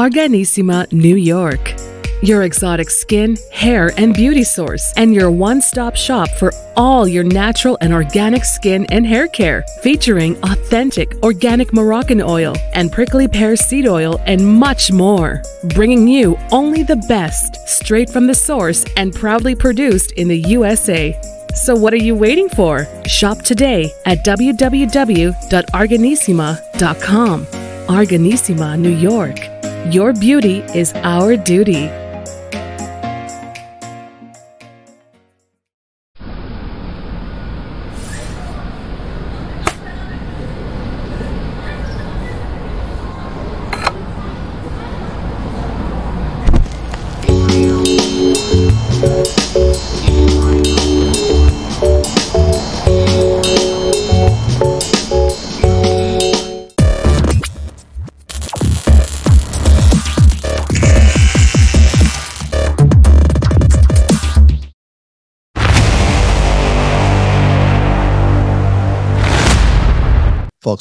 Arganissima, New York. Your exotic skin, hair, and beauty source, and your one stop shop for all your natural and organic skin and hair care, featuring authentic organic Moroccan oil and prickly pear seed oil, and much more. Bringing you only the best, straight from the source, and proudly produced in the USA. So, what are you waiting for? Shop today at www.arganissima.com. Arganissima, New York. Your beauty is our duty.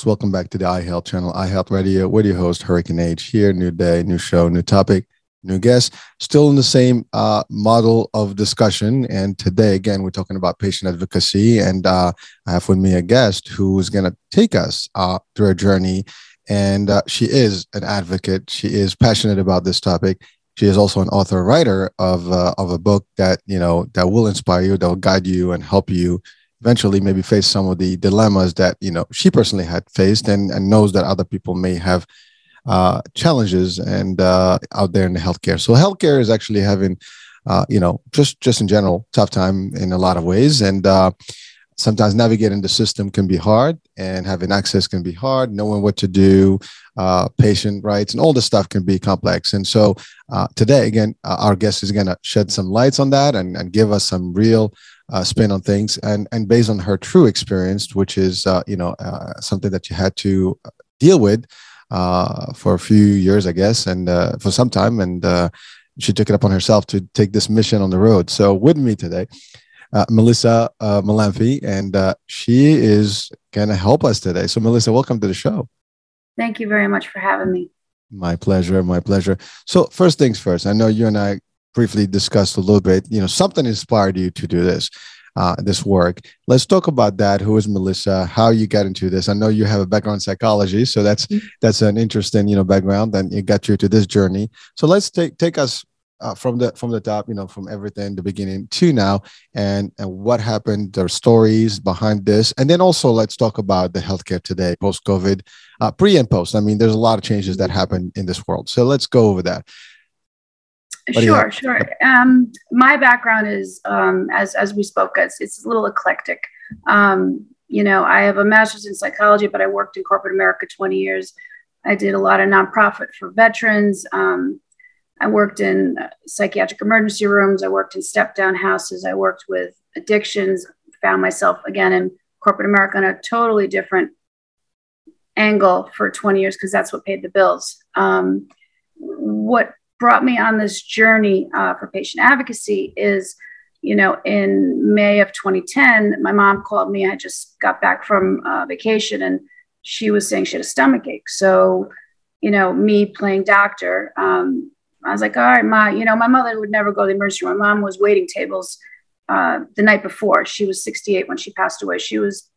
Welcome back to the iHealth channel, iHealth Radio. With your host, Hurricane H. Here, new day, new show, new topic, new guest. Still in the same uh, model of discussion. And today, again, we're talking about patient advocacy. And uh, I have with me a guest who is going to take us uh, through a journey. And uh, she is an advocate. She is passionate about this topic. She is also an author writer of uh, of a book that you know that will inspire you, that will guide you and help you eventually maybe face some of the dilemmas that you know she personally had faced and, and knows that other people may have uh, challenges and uh, out there in the healthcare. So healthcare is actually having uh, you know just just in general tough time in a lot of ways. And uh, sometimes navigating the system can be hard and having access can be hard knowing what to do uh, patient rights and all this stuff can be complex. And so uh, today again our guest is going to shed some lights on that and, and give us some real uh, spin on things and and based on her true experience which is uh, you know uh, something that you had to deal with uh, for a few years i guess and uh, for some time and uh, she took it upon herself to take this mission on the road. So with me today melissa uh, and she is going to help us today. So melissa welcome to the show. Thank you very much for having me. My pleasure my pleasure. So first things first i know you and i briefly discussed a little bit, you know, something inspired you to do this, uh, this work. Let's talk about that. Who is Melissa? How you got into this? I know you have a background in psychology, so that's mm-hmm. that's an interesting, you know, background, and it got you to this journey. So let's take take us uh, from the from the top, you know, from everything the beginning to now, and and what happened, the stories behind this, and then also let's talk about the healthcare today, post COVID, uh, pre and post. I mean, there's a lot of changes that happen in this world, so let's go over that. Sure, sure. Um, my background is, um, as as we spoke, it's, it's a little eclectic. Um, you know, I have a master's in psychology, but I worked in corporate America 20 years. I did a lot of nonprofit for veterans. Um, I worked in psychiatric emergency rooms. I worked in step down houses. I worked with addictions. Found myself again in corporate America on a totally different angle for 20 years because that's what paid the bills. Um, what brought me on this journey uh, for patient advocacy is you know in may of 2010 my mom called me. I just got back from uh, vacation and she was saying she had a stomach ache. So you know me playing doctor um, i was like all right my you know my mother would never go to the emergency room. My mom was waiting tables uh, the night before. She was 68 when she passed away. She was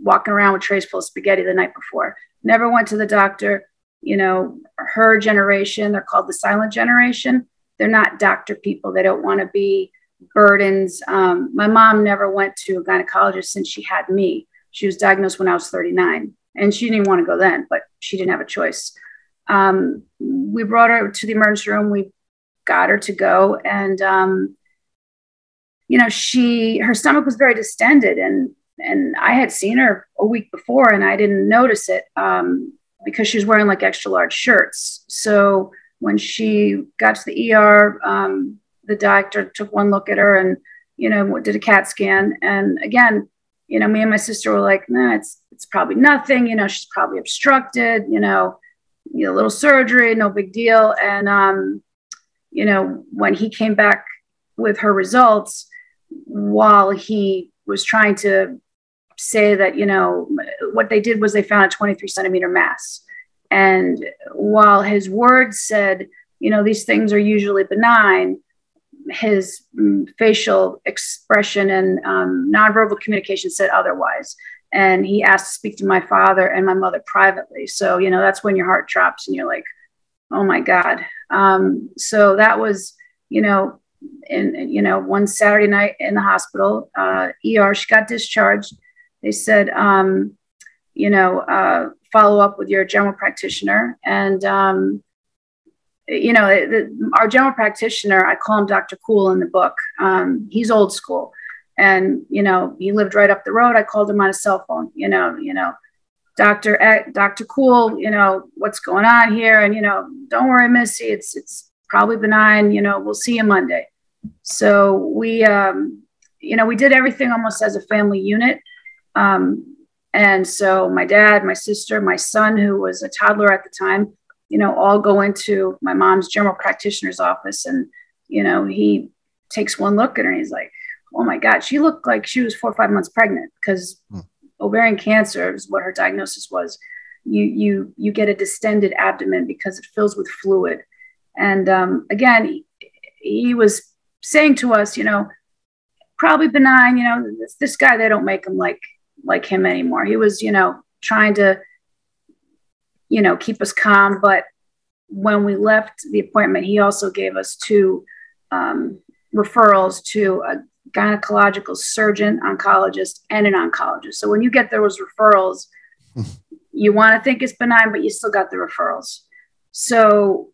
walking around with trays full of spaghetti the night before. Never went to the doctor you know, her generation, they're called the silent generation. They're not doctor people. They don't want to be burdens. Um, my mom never went to a gynecologist since she had me. She was diagnosed when I was 39, and she didn't want to go then, but she didn't have a choice. Um, we brought her to the emergency room. We got her to go, and um, you know, she her stomach was very distended, and and I had seen her a week before, and I didn't notice it. Um, because she was wearing like extra large shirts. So when she got to the ER, um, the doctor took one look at her and, you know, did a CAT scan. And again, you know, me and my sister were like, nah, it's, it's probably nothing. You know, she's probably obstructed, you know, a little surgery, no big deal. And, um, you know, when he came back with her results, while he was trying to say that, you know, what they did was they found a 23 centimeter mass. And while his words said, you know, these things are usually benign, his mm, facial expression and um, nonverbal communication said otherwise. And he asked to speak to my father and my mother privately. So, you know, that's when your heart drops and you're like, oh my God. Um, so that was, you know, and you know, one Saturday night in the hospital, uh, ER, she got discharged. They said, um, you know, uh, follow up with your general practitioner. And, um, you know, the, our general practitioner, I call him Dr. Cool in the book. Um, he's old school. And, you know, he lived right up the road. I called him on a cell phone, you know, you know, Dr. Dr. Cool, you know, what's going on here? And, you know, don't worry, Missy, it's, it's probably benign, you know, we'll see you Monday. So we, um, you know, we did everything almost as a family unit. Um, and so my dad, my sister, my son, who was a toddler at the time, you know, all go into my mom's general practitioner's office. And, you know, he takes one look at her and he's like, oh my God, she looked like she was four or five months pregnant because hmm. ovarian cancer is what her diagnosis was. You, you, you get a distended abdomen because it fills with fluid. And um, again, he, he was saying to us, you know, probably benign, you know, this, this guy, they don't make him like, like him anymore. He was, you know, trying to you know, keep us calm. But when we left the appointment, he also gave us two um, referrals to a gynecological surgeon, oncologist, and an oncologist. So when you get those referrals, you want to think it's benign, but you still got the referrals. So,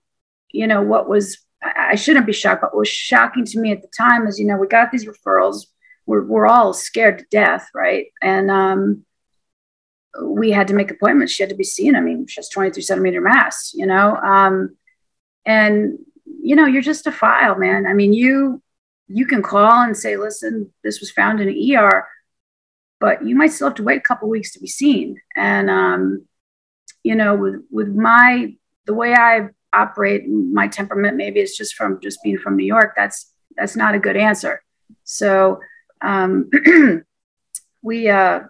you know, what was, I shouldn't be shocked, but what was shocking to me at the time is, you know, we got these referrals. We're, we're all scared to death, right? And um, we had to make appointments. She had to be seen. I mean, she has 23 centimeter mass, you know? Um, and, you know, you're just a file, man. I mean, you, you can call and say, listen, this was found in an ER, but you might still have to wait a couple weeks to be seen. And, um, you know, with, with my, the way I operate, my temperament, maybe it's just from just being from New York. That's, that's not a good answer. So, um, we, uh,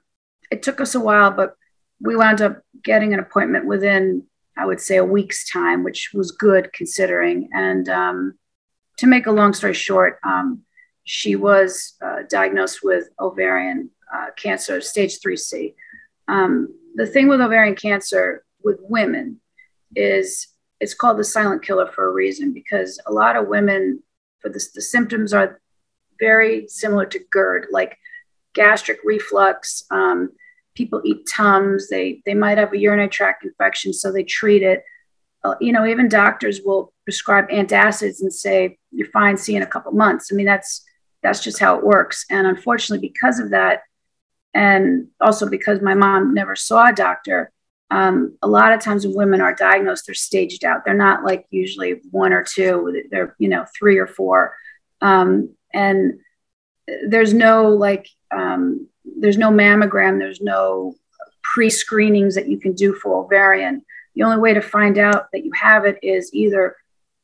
it took us a while, but we wound up getting an appointment within, I would say, a week's time, which was good considering. And um, to make a long story short, um, she was uh, diagnosed with ovarian uh, cancer, stage 3C. Um, the thing with ovarian cancer with women is it's called the silent killer for a reason because a lot of women, for the, the symptoms are very similar to GERD, like gastric reflux, um, people eat Tums. They they might have a urinary tract infection, so they treat it. Uh, you know, even doctors will prescribe antacids and say you're fine. See in a couple months. I mean, that's that's just how it works. And unfortunately, because of that, and also because my mom never saw a doctor, um, a lot of times when women are diagnosed, they're staged out. They're not like usually one or two. They're you know three or four, um, and there's no like um, there's no mammogram, there's no pre screenings that you can do for ovarian. The only way to find out that you have it is either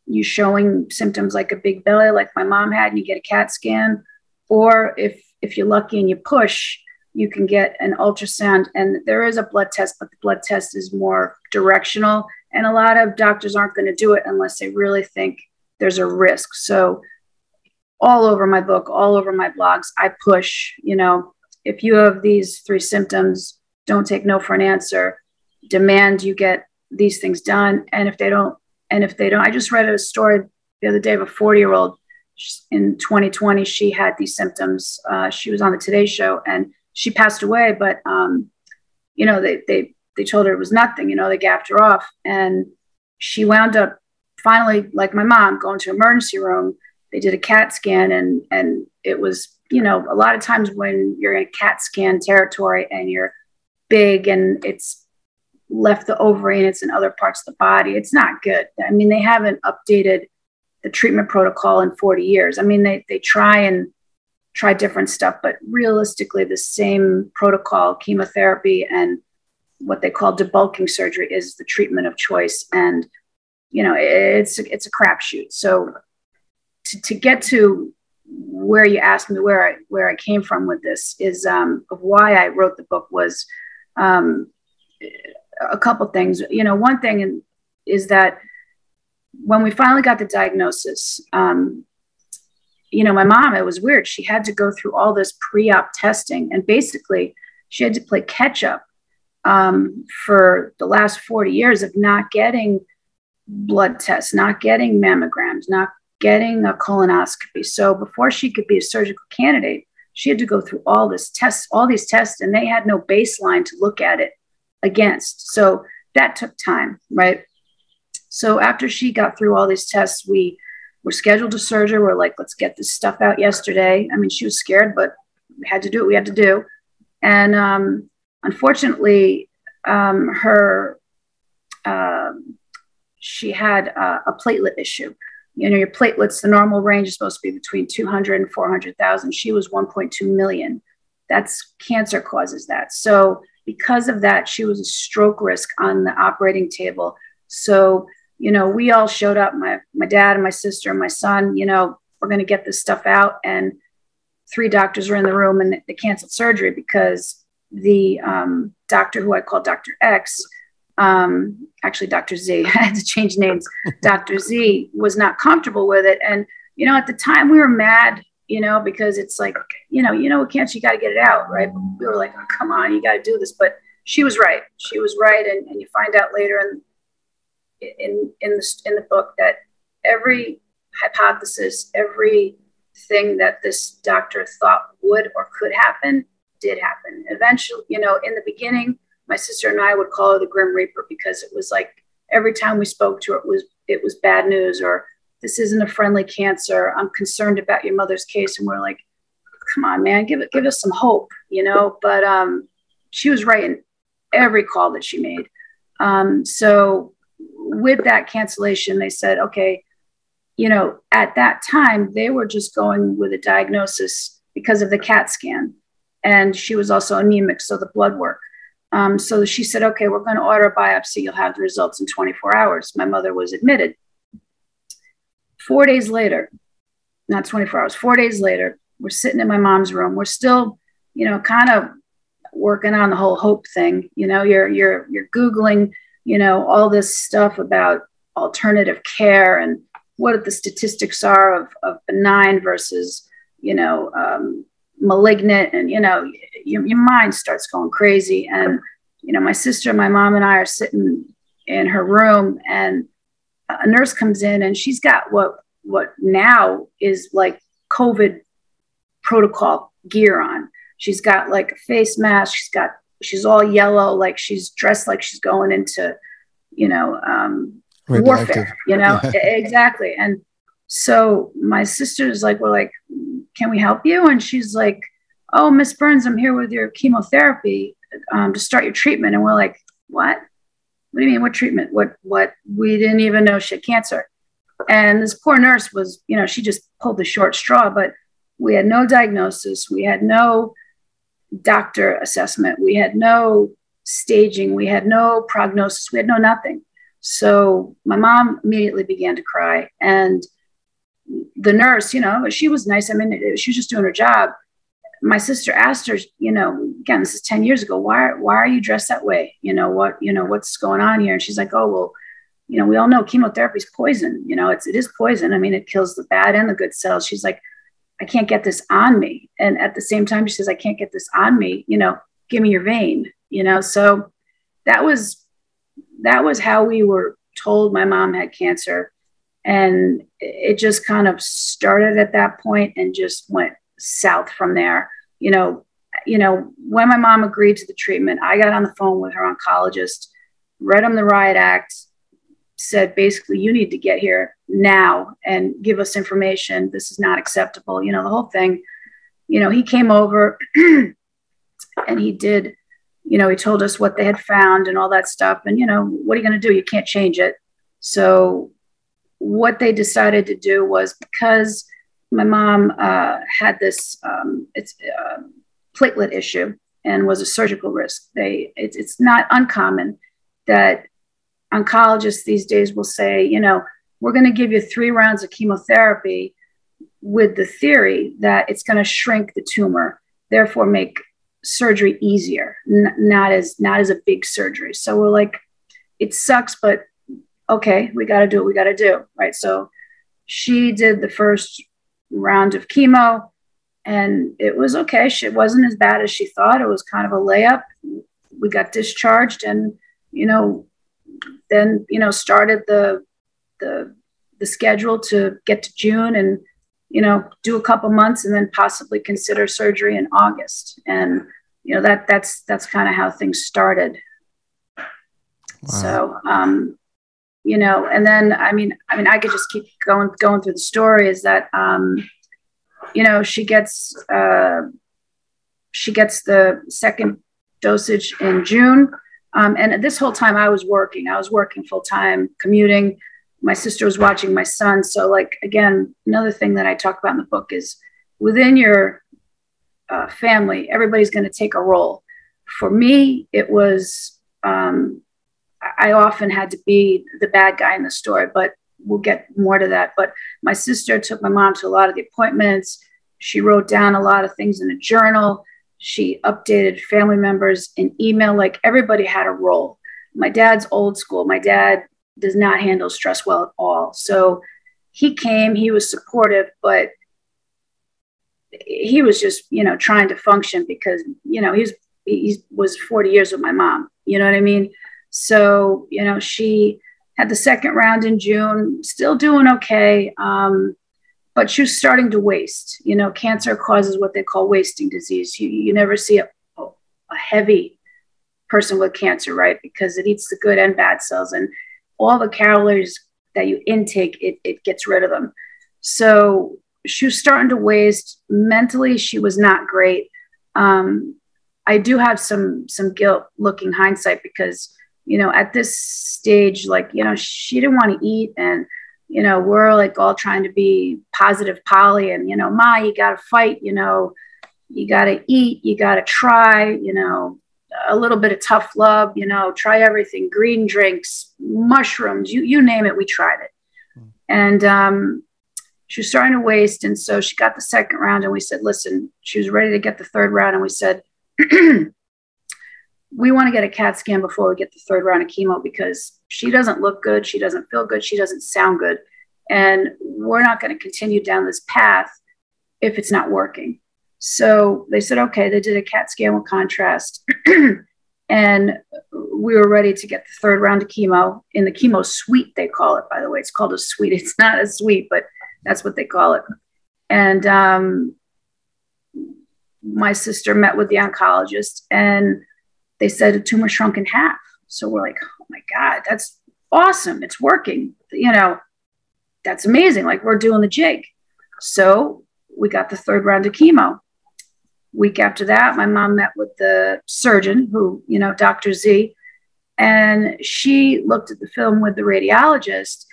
you showing symptoms like a big belly, like my mom had, and you get a CAT scan, or if if you're lucky and you push, you can get an ultrasound. And there is a blood test, but the blood test is more directional. And a lot of doctors aren't going to do it unless they really think there's a risk. So all over my book, all over my blogs, I push, you know, if you have these three symptoms, don't take no for an answer. Demand you get these things done. And if they don't, and if they don't, I just read a story the other day of a 40 year old in 2020. She had these symptoms. Uh, she was on the Today Show and she passed away. But um, you know, they they they told her it was nothing. You know, they gapped her off, and she wound up finally, like my mom, going to emergency room. They did a CAT scan, and and it was you know, a lot of times when you're in CAT scan territory and you're big and it's left the ovary and it's in other parts of the body, it's not good. I mean, they haven't updated the treatment protocol in 40 years. I mean, they, they try and try different stuff, but realistically, the same protocol, chemotherapy, and what they call debulking surgery is the treatment of choice. And, you know, it's, it's a crapshoot. So to, to get to where you asked me where I where I came from with this is um, of why I wrote the book was um, a couple things. You know, one thing is that when we finally got the diagnosis, um, you know, my mom, it was weird. She had to go through all this pre op testing and basically she had to play catch up um, for the last 40 years of not getting blood tests, not getting mammograms, not getting a colonoscopy. So before she could be a surgical candidate, she had to go through all this tests, all these tests, and they had no baseline to look at it against. So that took time, right? So after she got through all these tests, we were scheduled to surgery. We're like, let's get this stuff out yesterday. I mean, she was scared, but we had to do what we had to do. And um, unfortunately, um, her uh, she had a, a, platelet issue. You know, your platelets, the normal range is supposed to be between 200 and 400,000. She was 1.2 million. That's cancer causes that. So because of that, she was a stroke risk on the operating table. So you know, we all showed up, my, my dad and my sister and my son, you know, we're going to get this stuff out. And three doctors were in the room and they canceled surgery because the um, doctor who I call Dr. X, um, actually Dr. Z, I had to change names. Dr. Z was not comfortable with it. And, you know, at the time we were mad, you know, because it's like, you know, you know, cancer, you got to get it out, right? But we were like, oh, come on, you got to do this. But she was right. She was right. And, and you find out later and in in the in the book that every hypothesis, every thing that this doctor thought would or could happen did happen. Eventually, you know, in the beginning, my sister and I would call her the Grim Reaper because it was like every time we spoke to her, it was it was bad news or this isn't a friendly cancer. I'm concerned about your mother's case, and we're like, come on, man, give it give us some hope, you know. But um, she was right in every call that she made. Um, so with that cancellation, they said, okay, you know, at that time, they were just going with a diagnosis because of the CAT scan. And she was also anemic, so the blood work. Um, so she said, okay, we're going to order a biopsy. You'll have the results in 24 hours. My mother was admitted. Four days later, not 24 hours, four days later, we're sitting in my mom's room. We're still, you know, kind of working on the whole hope thing. You know, you're you're you're Googling you know, all this stuff about alternative care and what the statistics are of, of benign versus, you know, um, malignant. And, you know, your, your mind starts going crazy. And, you know, my sister, my mom, and I are sitting in her room, and a nurse comes in and she's got what what now is like COVID protocol gear on. She's got like a face mask. She's got she's all yellow, like she's dressed like she's going into, you know, um, warfare, you know, yeah. exactly. And so my sister's like, we're like, can we help you? And she's like, oh, Miss Burns, I'm here with your chemotherapy um, to start your treatment. And we're like, what? What do you mean? What treatment? What, what? We didn't even know she had cancer. And this poor nurse was, you know, she just pulled the short straw, but we had no diagnosis. We had no doctor assessment. We had no staging. We had no prognosis. We had no nothing. So my mom immediately began to cry. And the nurse, you know, she was nice. I mean, she was just doing her job. My sister asked her, you know, again, this is 10 years ago. Why, why are you dressed that way? You know, what, you know, what's going on here? And she's like, oh, well, you know, we all know chemotherapy is poison. You know, it's, it is poison. I mean, it kills the bad and the good cells. She's like, I can't get this on me. And at the same time, she says, I can't get this on me, you know, give me your vein, you know? So that was, that was how we were told my mom had cancer. And it just kind of started at that point and just went south from there. You know, you know, when my mom agreed to the treatment, I got on the phone with her oncologist, read him the riot act, said basically you need to get here now and give us information. This is not acceptable you know the whole thing. You know he came over and he did you know he told us what they had found and all that stuff. And you know what are you going to do? You can't change it. So what they decided to do was because my mom uh, had this um, it's uh, platelet issue and was a surgical risk they it's, it's not uncommon that oncologists these days will say, you know, we're going to give you three rounds of chemotherapy with the theory that it's going to shrink the tumor, therefore make surgery easier, n- not as not as a big surgery. So we're like, it sucks, but okay, we got to do what we got to do, right? So she did the first round of chemo, and it was okay. She, it wasn't as bad as she thought. It was kind of a layup. We got discharged, and you know, then you know started the the the schedule to get to June and you know do a couple months and then possibly consider surgery in August and you know that that's that's kind of how things started wow. so um you know and then i mean i mean i could just keep going going through the story is that um you know she gets uh she gets the second dosage in june. Um, and this whole time i was working i was working full time commuting. My sister was watching my son. So like again another thing that i talk about in the book is within your uh, family, everybody's going to take a role. For me, it was um, I often had to be the bad guy in the story, but we'll get more to that. But my sister took my mom to a lot of the appointments. She wrote down a lot of things in a journal. She updated family members in email. Like everybody had a role. My dad's old school. My dad does not handle stress well at all. So he came, he was supportive, but he was just you know trying to function because you know he's he was 40 years with my mom you know what i mean so you know she had the second round in june still doing okay um, but she was starting to waste. You know cancer causes what they call wasting disease. You, you never see a, a heavy person with cancer right? Because it eats the good and bad cells and all the calories that you intake it, it gets rid of them. So she was starting to waste. Mentally she was not great. Um, i do have some some guilt looking hindsight because you know at this stage like you know she didn't want to eat and you know we're like all trying to be positive polly and you know ma you gotta fight you know you gotta eat you gotta try you know a little bit of tough love you know try everything green drinks mushrooms you you name it we tried it hmm. and um she was starting to waste. And so she got the second round, and we said, listen, she was ready to get the third round. And we said, we want to get a CAT scan before we get the third round of chemo because she doesn't look good. She doesn't feel good. She doesn't sound good. And we're not going to continue down this path if it's not working. So they said, okay, they did a CAT scan with contrast. and we were ready to get the third round of chemo in the chemo suite, they call it, by the way. It's called a suite. It's not a suite, but that's what they call it. And um, my sister met with the oncologist and they said a tumor shrunk in half. So we're like, oh my God, that's awesome. It's working. You know, that's amazing. Like we're doing the jig. So we got the third round of chemo. Week after that, my mom met with the surgeon who, you know, Dr. Z, and she looked at the film with the radiologist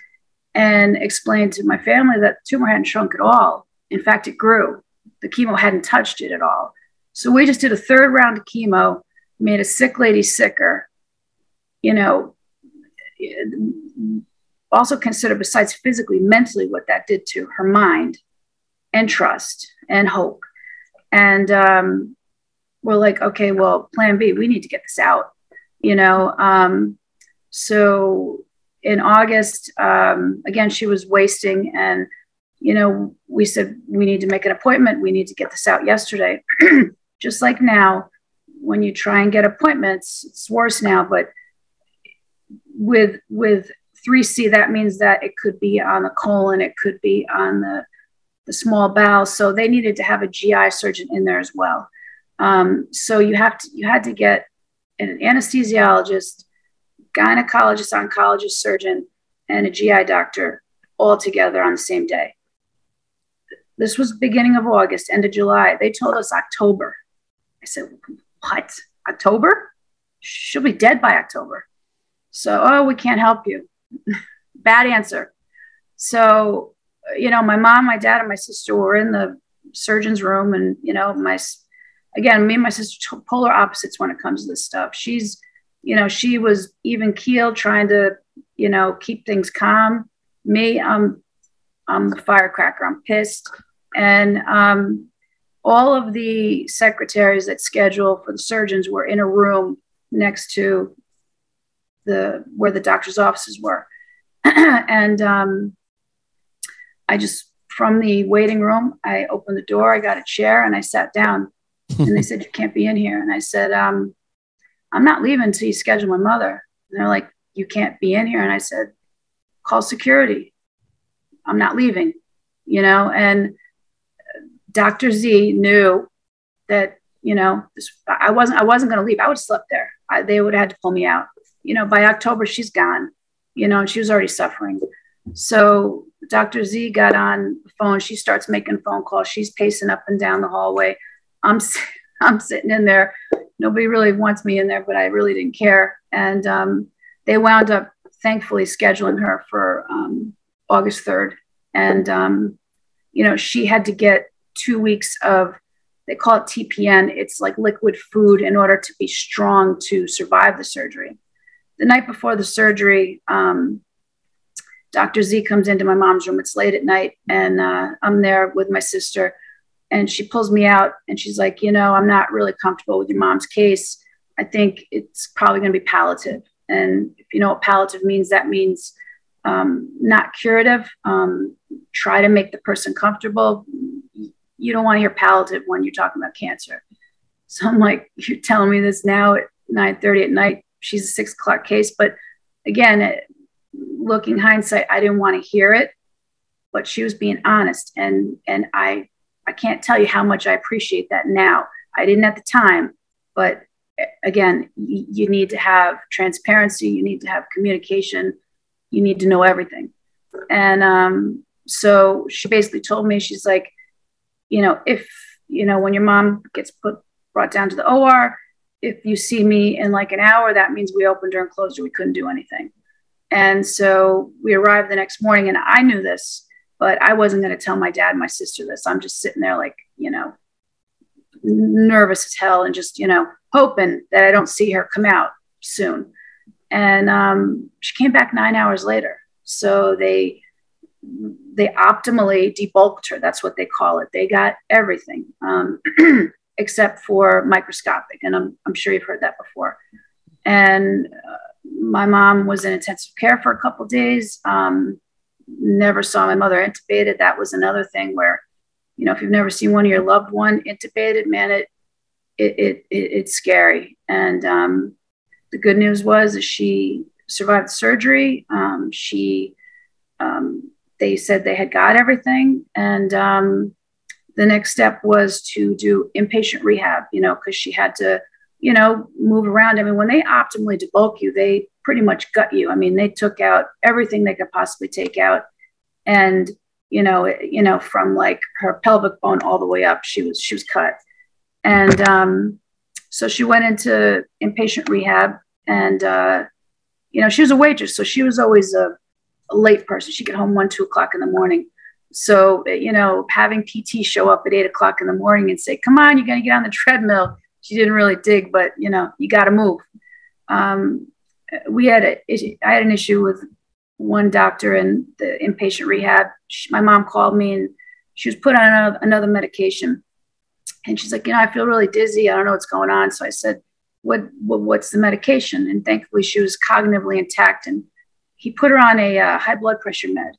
and explained to my family that the tumor hadn't shrunk at all. In fact, it grew. The chemo hadn't touched it at all. So we just did a third round of chemo, made a sick lady sicker. You know, also consider besides physically, mentally, what that did to her mind and trust and hope. And um, we're like, okay, well, plan B, we need to get this out, you know. Um, so in August, um, again, she was wasting. And, you know, we said, we need to make an appointment. We need to get this out yesterday. Just like now, when you try and get appointments, it's worse now. But with, with 3C, that means that it could be on the colon, it could be on the, the small bowel. So they needed to have a GI surgeon in there as well. Um, so you have to, you had to get an anesthesiologist, gynecologist, oncologist, surgeon, and a GI doctor all together on the same day. This was beginning of August, end of July. They told us October. I said, What? October? She'll be dead by October. So, oh, we can't help you. Bad answer. So, you know, my mom, my dad, and my sister were in the surgeon's room, and, you know, my, again, me and my sister, polar opposites when it comes to this stuff. She's you know, she was even keeled, trying to, you know, keep things calm. Me, I'm, I'm the firecracker. I'm pissed, and um, all of the secretaries that schedule for the surgeons were in a room next to the where the doctor's offices were. And um, i just from the waiting room i opened the door i got a chair and i sat down. And they said you can't be in here. And i said um, i'm not leaving until you schedule my mother. And they're like you can't be in here. And i said call security. I'm not leaving you know? And Dr. Z knew that, you know, I wasn't, I wasn't going to leave. I would have slept there. I, they would have had to pull me out. You know, by October, she's gone, you know, and she was already suffering. So Dr. Z got on the phone. She starts making phone calls. She's pacing up and down the hallway. I'm, I'm sitting in there. Nobody really wants me in there, but I really didn't care. And um, they wound up, thankfully, scheduling her for um, August 3rd. And, um, you know, she had to get two weeks of they call it TPN. It's like liquid food in order to be strong to survive the surgery. The night before the surgery, um, Dr. Z comes into my mom's room. It's late at night, and uh, I'm there with my sister. And she pulls me out and she's like, You know, I'm not really comfortable with your mom's case. I think it's probably going to be palliative. And if you know what palliative means, that means um, not curative. Um, try to make the person comfortable, you don't want to hear palliative when you're talking about cancer. So I'm like, you're telling me this now at 9:30 at night. She's a six o'clock case, but again, looking hindsight, I didn't want to hear it, but she was being honest, and and I I can't tell you how much I appreciate that now. I didn't at the time, but again, you, you need to have transparency. You need to have communication. You need to know everything. And um, so she basically told me, she's like, you know, if, you know, when your mom gets put, brought down to the OR, if you see me in like an hour, that means we opened her and closed her. We couldn't do anything. And so we arrived the next morning, and I knew this, but I wasn't going to tell my dad and my sister this. I'm just sitting there, like, you know, nervous as hell and just, you know, hoping that I don't see her come out soon. And um, she came back nine hours later. So they they optimally debulked her. That's what they call it. They got everything um, except for microscopic. And I'm, I'm sure you've heard that before. And uh, my mom was in intensive care for a couple days. Um, never saw my mother intubated. That was another thing where, you know, if you've never seen one of your loved one intubated, man, it, it, it, it it's scary. And um, the good news was she survived surgery. Um, she um, they said they had got everything. And um, the next step was to do inpatient rehab, you know, because she had to, you know, move around. I mean, when they optimally debulk you, they pretty much gut you. I mean, they took out everything they could possibly take out. And, you know, you know, from like her pelvic bone all the way up, she was she was cut. And um, so she went into inpatient rehab and uh, you know, she was a waitress, so she was always a a late person. She'd get home one, two o'clock in the morning. So, you know, having PT show up at eight o'clock in the morning and say, come on, you're going to get on the treadmill. She didn't really dig, but, you know, you got to move. Um, we had a, I had an issue with one doctor in the inpatient rehab. She, my mom called me and she was put on another, another medication. And she's like, you know, I feel really dizzy. I don't know what's going on. So I said, what, what what's the medication? And thankfully she was cognitively intact and he put her on a uh, high blood pressure med.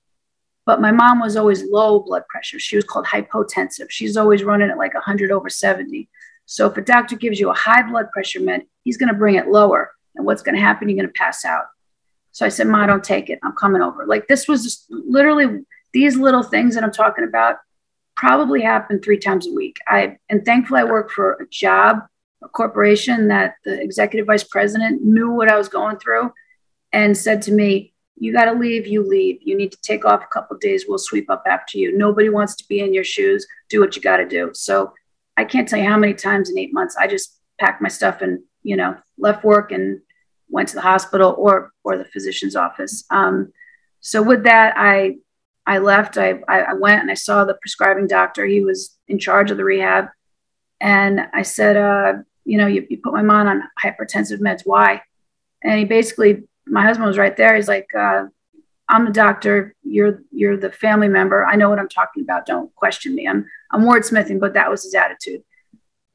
But my mom was always low blood pressure. She was called hypotensive. She's always running at like 100 over 70. So if a doctor gives you a high blood pressure med, he's going to bring it lower. And what's going to happen? You're going to pass out. So I said, Ma, don't take it. I'm coming over. Like this was just literally these little things that I'm talking about probably happen three times a week. I and thankfully I work for a job, a corporation that the executive vice president knew what I was going through and said to me, You got to leave, you leave. You need to take off a couple days. We'll sweep up after you. Nobody wants to be in your shoes. Do what you got to do. So I can't tell you how many times in eight months I just packed my stuff and, you know, left work and went to the hospital or or the physician's office. Um, so with that, I I left. I, I went and I saw the prescribing doctor. He was in charge of the rehab, and I said, uh, you know, you, you put my mom on hypertensive meds. Why? And he basically my husband was right there. He's like, uh, I'm the doctor. You're you're the family member. I know what I'm talking about. Don't question me. I'm I'm wordsmithing, but that was his attitude.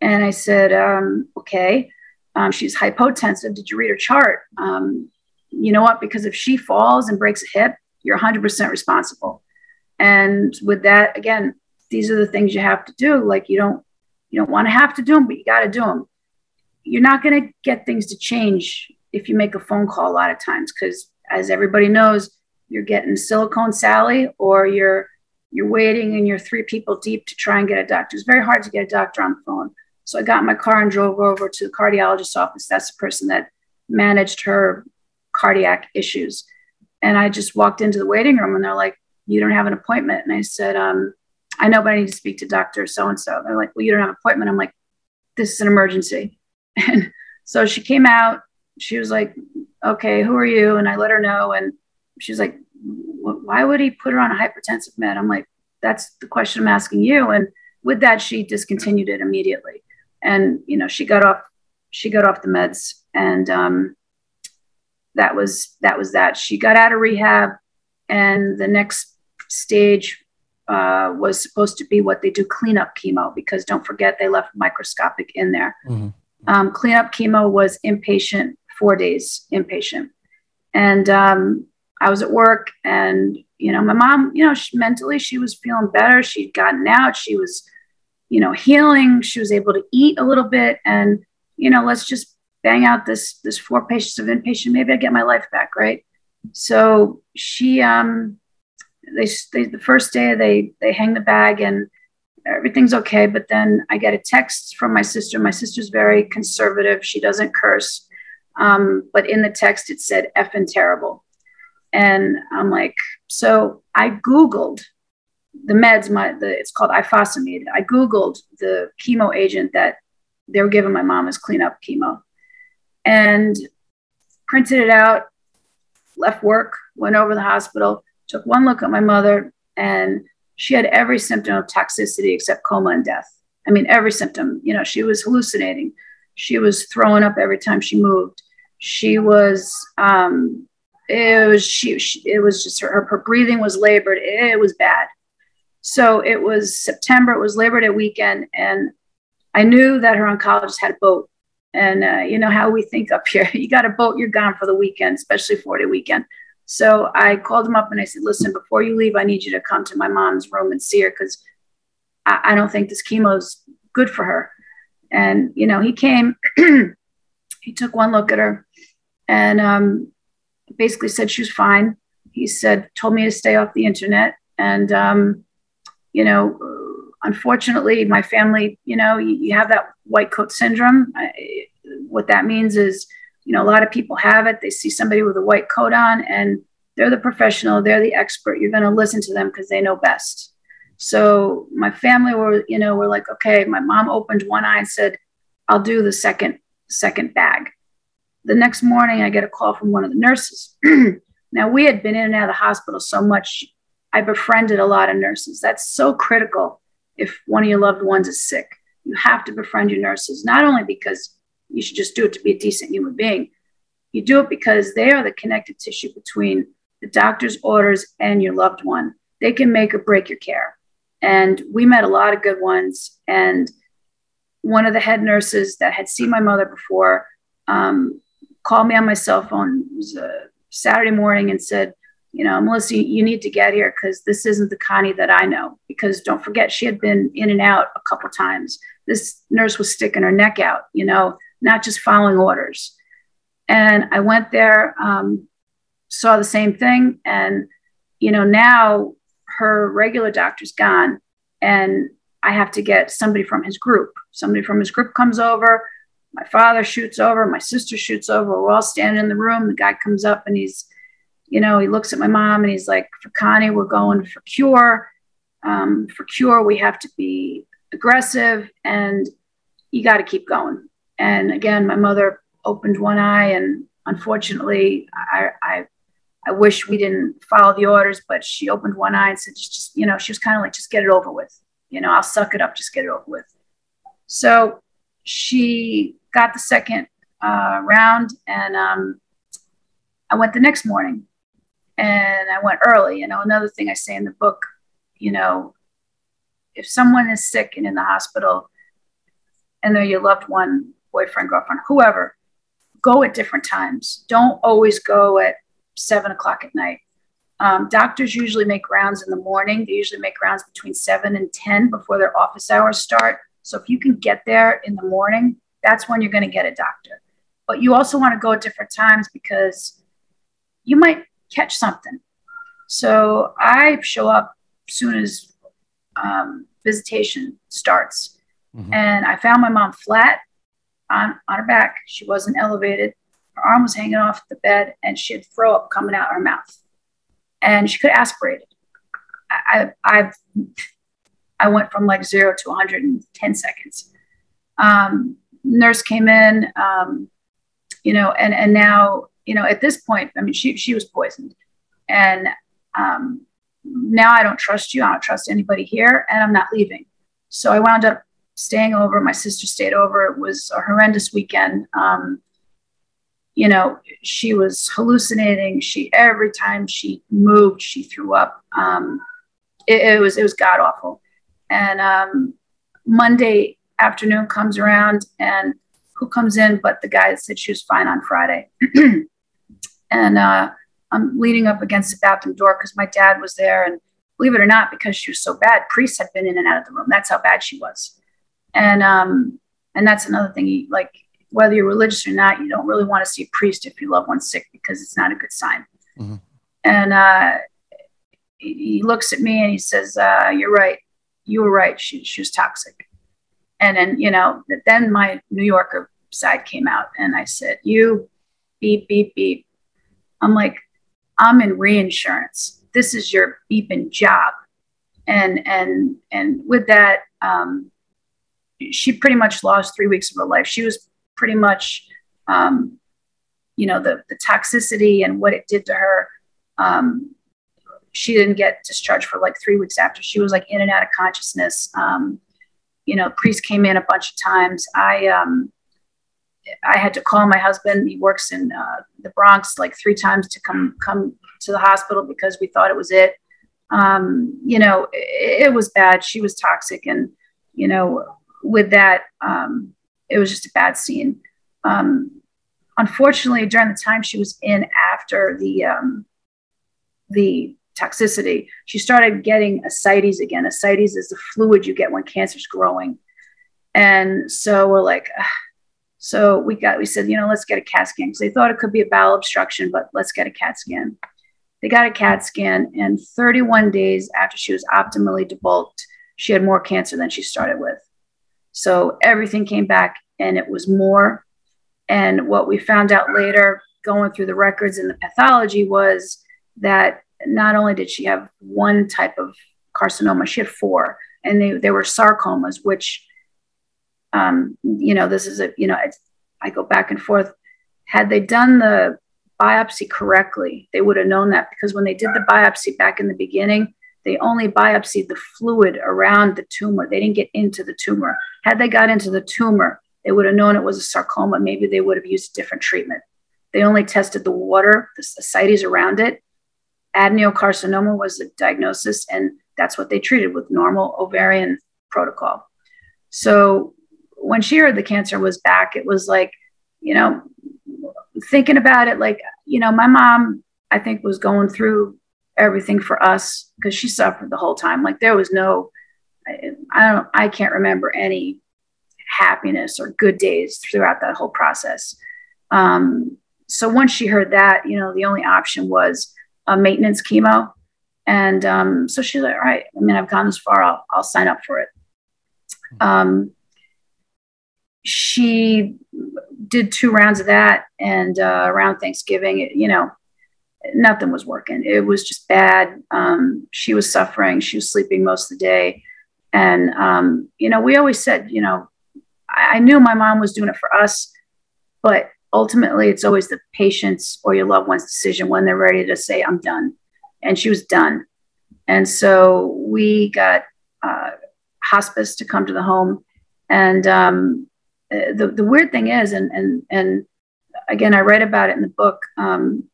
And I said, um, okay, um, she's hypotensive. Did you read her chart? Um, you know what? Because if she falls and breaks a hip, you're 100% responsible. And with that, again, these are the things you have to do. Like you don't, you don't want to have to do them, but you got to do them. You're not going to get things to change if you make a phone call a lot of times, because as everybody knows, you're getting silicone Sally or you're you're waiting and you're three people deep to try and get a doctor. It's very hard to get a doctor on the phone. So I got in my car and drove over to the cardiologist's office. That's the person that managed her cardiac issues. And I just walked into the waiting room and they're like, You don't have an appointment. And I said, um, I know, but I need to speak to Dr. So and so. They're like, Well, you don't have an appointment. I'm like, This is an emergency. And so she came out. She was like, Okay, who are you? And I let her know. And she's like, Why would he put her on a hypertensive med? I'm like, That's the question I'm asking you. And with that, she discontinued it immediately and you know she got off she got off the meds and um, that was that was that she got out of rehab and the next stage uh, was supposed to be what they do cleanup chemo because don't forget they left microscopic in there mm-hmm. um, cleanup chemo was inpatient four days inpatient and um, i was at work and you know my mom you know she, mentally she was feeling better she'd gotten out she was you know, healing. She was able to eat a little bit and, you know, let's just bang out this, this four patients of inpatient. Maybe I get my life back. Right. So she, um, they, they, the first day they, they hang the bag and everything's okay. But then I get a text from my sister. My sister's very conservative. She doesn't curse. Um, but in the text, it said effing terrible. And I'm like, so I Googled the meds, my the it's called ifosfamide. I googled the chemo agent that they were giving my mom as cleanup chemo, and printed it out. Left work, went over to the hospital, took one look at my mother, and she had every symptom of toxicity except coma and death. I mean, every symptom. You know, she was hallucinating. She was throwing up every time she moved. She was. Um, it was she, she. It was just her. Her breathing was labored. It was bad so it was September, it was Labor Day weekend, and I knew that her oncologist had a boat. And uh, you know how we think up here you got a boat, you're gone for the weekend, especially 40 weekend. So I called him up and I said, Listen, before you leave, I need you to come to my mom's room and see her because I, I don't think this chemo is good for her. And, you know, he came, he took one look at her and um, basically said she was fine. He said, told me to stay off the internet. And um, you know, unfortunately, my family, you know, you, you have that white coat syndrome. I, what that means is, you know, a lot of people have it. They see somebody with a white coat on and they're the professional, they're the expert. You're going to listen to them because they know best. So my family were, you know, were like, okay, my mom opened one eye and said, I'll do the second, second bag. The next morning I get a call from one of the nurses. now we had been in and out of the hospital so much I befriended a lot of nurses. That's so critical if one of your loved ones is sick. You have to befriend your nurses, not only because you should just do it to be a decent human being, you do it because they are the connective tissue between the doctor's orders and your loved one. They can make or break your care. And we met a lot of good ones. And one of the head nurses that had seen my mother before um, called me on my cell phone. It was a Saturday morning and said, you know, Melissa, you need to get here because this isn't the Connie that I know. Because don't forget, she had been in and out a couple times. This nurse was sticking her neck out, you know, not just following orders. And I went there, um, saw the same thing. And, you know, now her regular doctor's gone. And I have to get somebody from his group. Somebody from his group comes over. My father shoots over. My sister shoots over. We're all standing in the room. The guy comes up and he's, you know, he looks at my mom and he's like, for Connie, we're going for cure. Um, for cure, we have to be aggressive and you got to keep going. And again, my mother opened one eye and unfortunately, I, I, I wish we didn't follow the orders, but she opened one eye and said, just, just you know, she was kind of like, just get it over with. You know, I'll suck it up, just get it over with. So she got the second uh, round and um, I went the next morning and I went early. You know, another thing I say in the book, you know, if someone is sick and in the hospital and they're your loved one, boyfriend, girlfriend, whoever, go at different times. Don't always go at seven o'clock at night. Um, doctors usually make rounds in the morning. They usually make rounds between seven and 10 before their office hours start. So if you can get there in the morning, that's when you're going to get a doctor. But you also want to go at different times because you might catch something. So I show up soon as um, visitation starts. Mm-hmm. And I found my mom flat on, on her back. She wasn't elevated. Her arm was hanging off the bed and she had throw up coming out of her mouth. And she could aspirate it. I, I've I went from like zero to 110 seconds. Um, nurse came in, um, you know, and, and now, you know, at this point, I mean, she, she was poisoned. And um, now I don't trust you. I don't trust anybody here, and I'm not leaving. So I wound up staying over. My sister stayed over. It was a horrendous weekend. Um, you know, she was hallucinating. She every time she moved, she threw up. Um, it, it, was it was god awful. And um, Monday afternoon comes around, and who comes in but the guy that said she was fine on Friday. and uh, I'm leaning up against the bathroom door because my dad was there. And believe it or not, because she was so bad, priests had been in and out of the room. That's how bad she was. And um, and that's another thing. You, like whether you're religious or not, you don't really want to see a priest if your loved one's sick because it's not a good sign. Mm-hmm. And uh, he looks at me and he says, uh, "You're right. You were right. She she was toxic." And then you know, then my New Yorker side came out, and I said, "You beep beep beep." I'm like, I'm in reinsurance. This is your beeping job. And and and with that, um, she pretty much lost three weeks of her life. She was pretty much, um, you know, the the toxicity and what it did to her. Um, she didn't get discharged for like three weeks after. She was like in and out of consciousness. Um, you know, priest came in a bunch of times. I um, I had to call my husband. He works in uh, the Bronx like three times to come come to the hospital because we thought it was it. Um, you know, it, it, was bad. She was toxic, and you know, with that, um, it was just a bad scene. Um, unfortunately, during the time she was in after the um, the toxicity, she started getting ascites again. Ascites is the fluid you get when cancer's growing, and so we're like. Ugh so we got, we said, you know, let's get a CAT scan because they thought it could be a bowel obstruction, but let's get a CAT scan. They got a CAT scan, and 31 days after she was optimally debulked, she had more cancer than she started with. So everything came back, and it was more. And what we found out later, going through the records and the pathology, was that not only did she have one type of carcinoma, she had four, and they, they were sarcomas, which um, you know, this is a, you know, I go back and forth. Had they done the biopsy correctly, they would have known that because when they did the biopsy back in the beginning, they only biopsied the fluid around the tumor. They didn't get into the tumor. Had they got into the tumor, they would have known it was a sarcoma. Maybe they would have used a different treatment. They only tested the water, the ascites around it. Adenocarcinoma was the diagnosis, and that's what they treated with normal ovarian protocol. So when she heard the cancer was back, it was like, you know, thinking about it, like, you know, my mom, I think, was going through everything for us because she suffered the whole time. Like, there was no, I, don't, I can't remember any happiness or good days throughout that whole process. Um, so once she heard that, you know, the only option was a maintenance chemo. And um, so she's like, all right, I mean, I've gone this far, I'll, I'll sign up for it. Um, she did two rounds of that and uh, around thanksgiving it, you know nothing was working it was just bad um, she was suffering she was sleeping most of the day and um, you know we always said you know I, I knew my mom was doing it for us but ultimately it's always the patient's or your loved one's decision when they're ready to say i'm done and she was done and so we got uh, hospice to come to the home and um, uh, the, the weird thing is, and, and, and again, I write about it in the book. Um,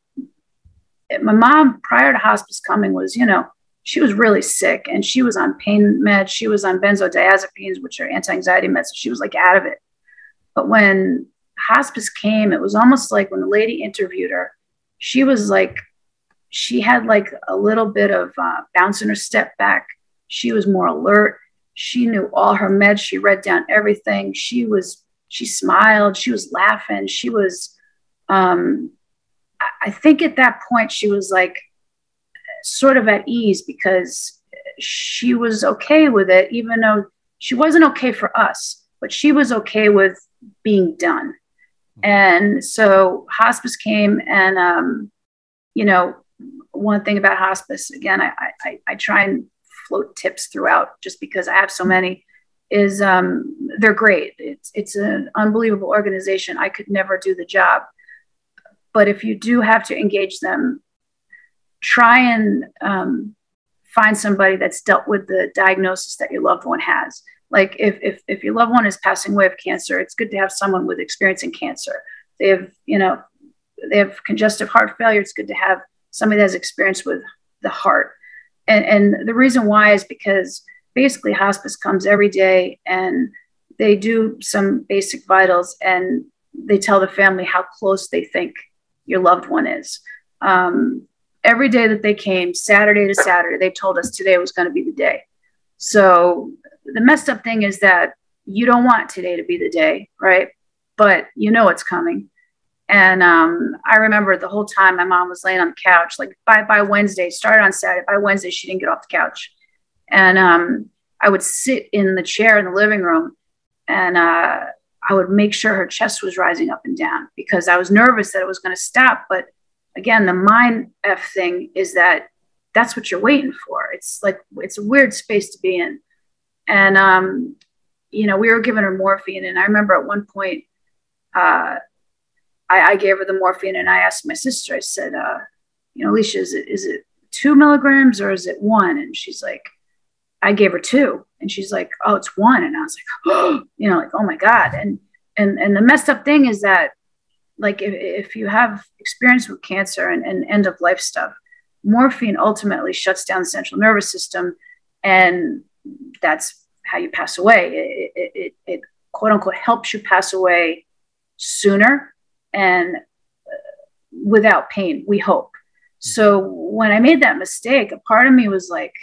my mom, prior to hospice coming, was, you know, she was really sick and she was on pain meds. She was on benzodiazepines, which are anti anxiety meds. So she was like out of it. But when hospice came, it was almost like when the lady interviewed her, she was like, she had like a little bit of uh, bounce in her step back. She was more alert. She knew all her meds. She read down everything. She was, she smiled. She was laughing. She was, um, I think at that point, she was like sort of at ease because she was okay with it, even though she wasn't okay for us, but she was okay with being done. And so hospice came, and um, you know, one thing about hospice, again, I, I, I try and float tips throughout just because I have so many. Is um, they're great. It's it's an unbelievable organization. I could never do the job, but if you do have to engage them, try and um, find somebody that's dealt with the diagnosis that your loved one has like if, if if your loved one is passing away of cancer it's good to have someone with experience in cancer. They have you know they have congestive heart failure. It's good to have somebody that has experience with the heart. And and the reason why is because basically hospice comes every day and they do some basic vitals and they tell the family how close they think your loved one is. Um, every day that they came saturday to saturday they told us today was going to be the day. So the messed up thing is that you don't want today to be the day, right? But you know it's coming. And um, I remember the whole time my mom was laying on the couch, like by by Wednesday, started on Saturday. By Wednesday, she didn't get off the couch, and um, I would sit in the chair in the living room, and uh, I would make sure her chest was rising up and down because I was nervous that it was going to stop. But again, the mind f thing is that that's what you're waiting for. It's like it's a weird space to be in. And, um, you know, we were giving her morphine. And I remember at one point, uh, I, I, gave her the morphine and I asked my sister, I said, uh, you know, Alicia, is it, is it two milligrams or is it one? And she's like, I gave her two. And she's like, oh, it's one. And I was like, oh, you know, like, oh my God. And, and, and the messed up thing is that, like, if, if you have experience with cancer and, and end of life stuff, morphine ultimately shuts down the central nervous system. And that's how you pass away. It, it, it, it quote unquote helps you pass away sooner and uh, without pain, we hope. So when I made that mistake, a part of me was like,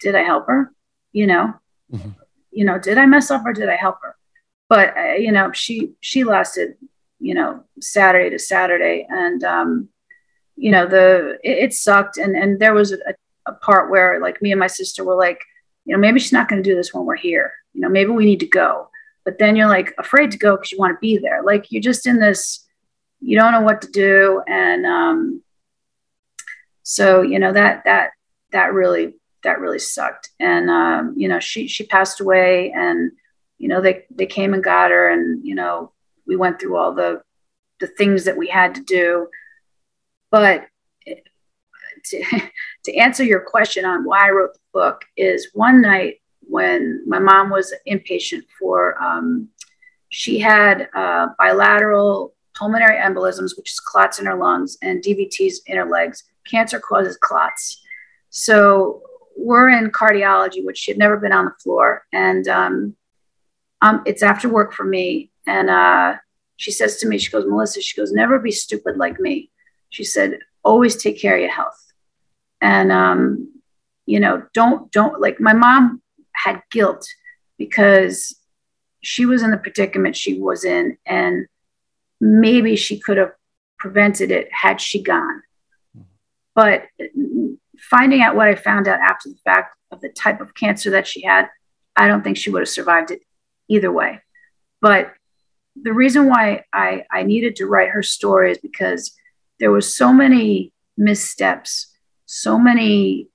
did I help her? You know, mm-hmm. you know, did I mess up or did I help her? But uh, you know, she she lasted, you know, Saturday to Saturday, and um, you know, the it, it sucked, and and there was a, a part where like me and my sister were like, you know, maybe she's not going to do this when we're here. You know, maybe we need to go. But then you're like afraid to go because you want to be there. Like you're just in this, you don't know what to do. And um, so, you know, that, that, that really, that really sucked. And, um, you know, she, she passed away and, you know, they, they came and got her and, you know, we went through all the, the things that we had to do. But to, to answer your question on why I wrote the book is one night when my mom was inpatient for, um, she had uh, bilateral pulmonary embolisms, which is clots in her lungs, and DVTs in her legs. Cancer causes clots. So we're in cardiology, which she had never been on the floor. And um, um, it's after work for me. And uh, she says to me, she goes, Melissa, she goes, never be stupid like me. She said, always take care of your health and um, you know don't don't like my mom had guilt because she was in the predicament she was in and maybe she could have prevented it had she gone. But finding out what i found out after the fact of the type of cancer that she had i don't think she would have survived it either way. But the reason why I, I needed to write her story is because there was so many missteps so many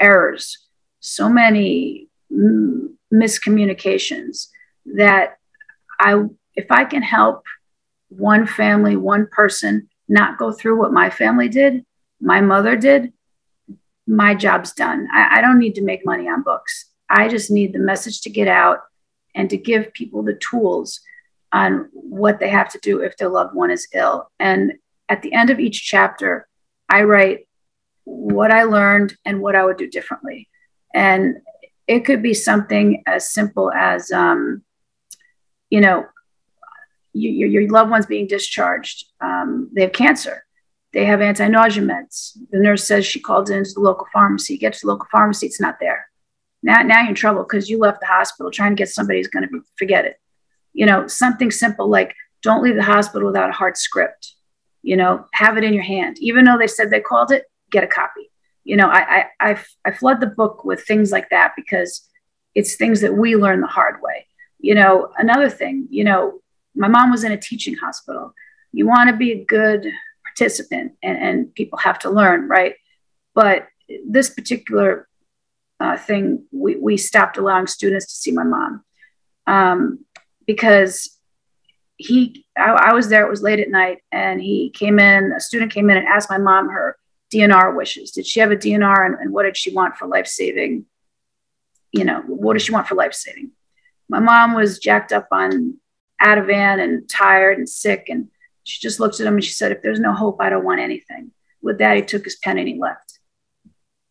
errors, so many m- miscommunications that I, if I can help one family, one person not go through what my family did, my mother did, my job's done. I, I don't need to make money on books. I just need the message to get out and to give people the tools on what they have to do if their loved one is ill. And at the end of each chapter, I write what I learned and what I would do differently. And it could be something as simple as, um, you know, you, your, loved one's being discharged. Um, they have cancer. They have anti-nausea meds. The nurse says she called into the local pharmacy. You get to the local pharmacy, it's not there. Now, now you're in trouble because you left the hospital trying to get somebody who's going to forget it. You know, something simple like don't leave the hospital without a hard script. You know, have it in your hand. Even though they said they called it, get a copy. You know, I, I, I, I flood the book with things like that because it's things that we learn the hard way. You know, another thing, you know, my mom was in a teaching hospital. You want to be a good participant and, and people have to learn, right? But this particular uh, thing, we, we stopped allowing students to see my mom um, because he, I, I was there, it was late at night, and he came in, a student came in and asked my mom her DNR wishes. Did she have a DNR and, and what did she want for life saving? You know, what does she want for life saving? My mom was jacked up on Ativan and tired and sick. And she just looked at him and she said, If there's no hope, I don't want anything. With that, he took his pen and he left.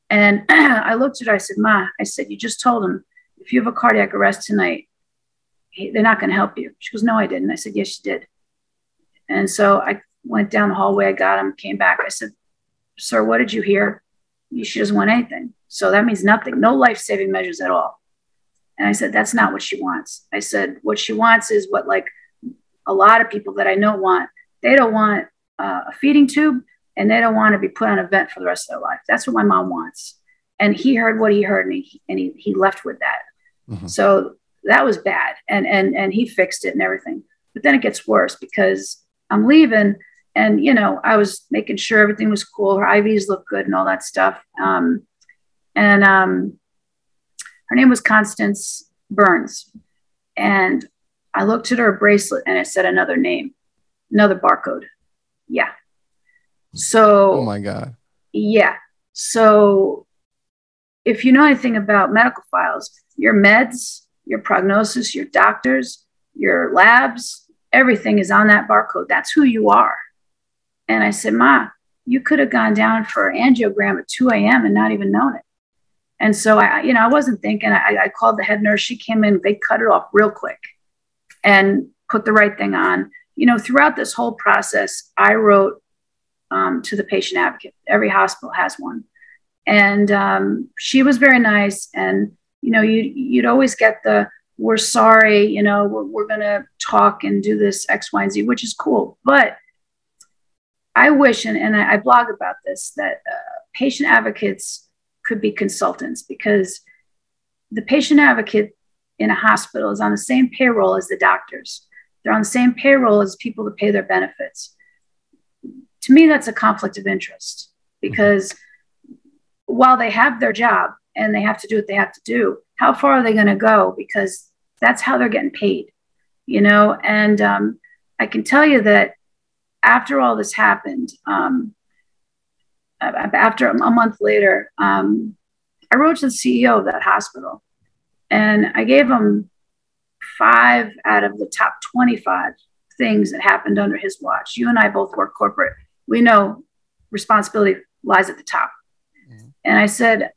And I looked at her, I said, Ma, I said, You just told him if you have a cardiac arrest tonight, they're not going to help you. She goes, No, I didn't. I said, Yes, you did. And so I went down the hallway, I got him, came back. I said, Sir, what did you hear? She doesn't want anything. So that means nothing, no life saving measures at all. And I said, that's not what she wants. I said, what she wants is what like a lot of people that I know want. They don't want uh, a feeding tube and they don't want to be put on a vent for the rest of their life. That's what my mom wants. And he heard what he heard and he, and he, he left with that. Mm-hmm. So that was bad. And, and, and he fixed it and everything. But then it gets worse because I'm leaving and, you know, I was making sure everything was cool. Her IVs looked good and all that stuff. Um, and, um, her name was Constance Burns. And I looked at her bracelet and it said another name, another barcode. Yeah. So, oh my God. Yeah. So, if you know anything about medical files, your meds, your prognosis, your doctors, your labs, everything is on that barcode. That's who you are. And I said, Ma, you could have gone down for angiogram at 2 a.m. and not even known it. And so I, you know, I wasn't thinking. I, I called the head nurse. She came in. They cut it off real quick, and put the right thing on. You know, throughout this whole process, I wrote um, to the patient advocate. Every hospital has one, and um, she was very nice. And you know, you you'd always get the "We're sorry," you know, we're, we're going to talk and do this X, Y, and Z, which is cool. But I wish, and, and I, blog about this, that uh, patient advocates could be consultants because the patient advocate in a hospital is on the same payroll as the doctors. They're on the same payroll as people to pay their benefits. To me, that's a conflict of interest because while they have their job and they have to do what they have to do, how far are they going to go? Because that's how they're getting paid, you know? And um, I can tell you that after all this happened, um, after a month later, um, I wrote to the CEO of that hospital and I gave him five out of the top 25 things that happened under his watch. You and I both work corporate. We know responsibility lies at the top. Mm-hmm. And I said,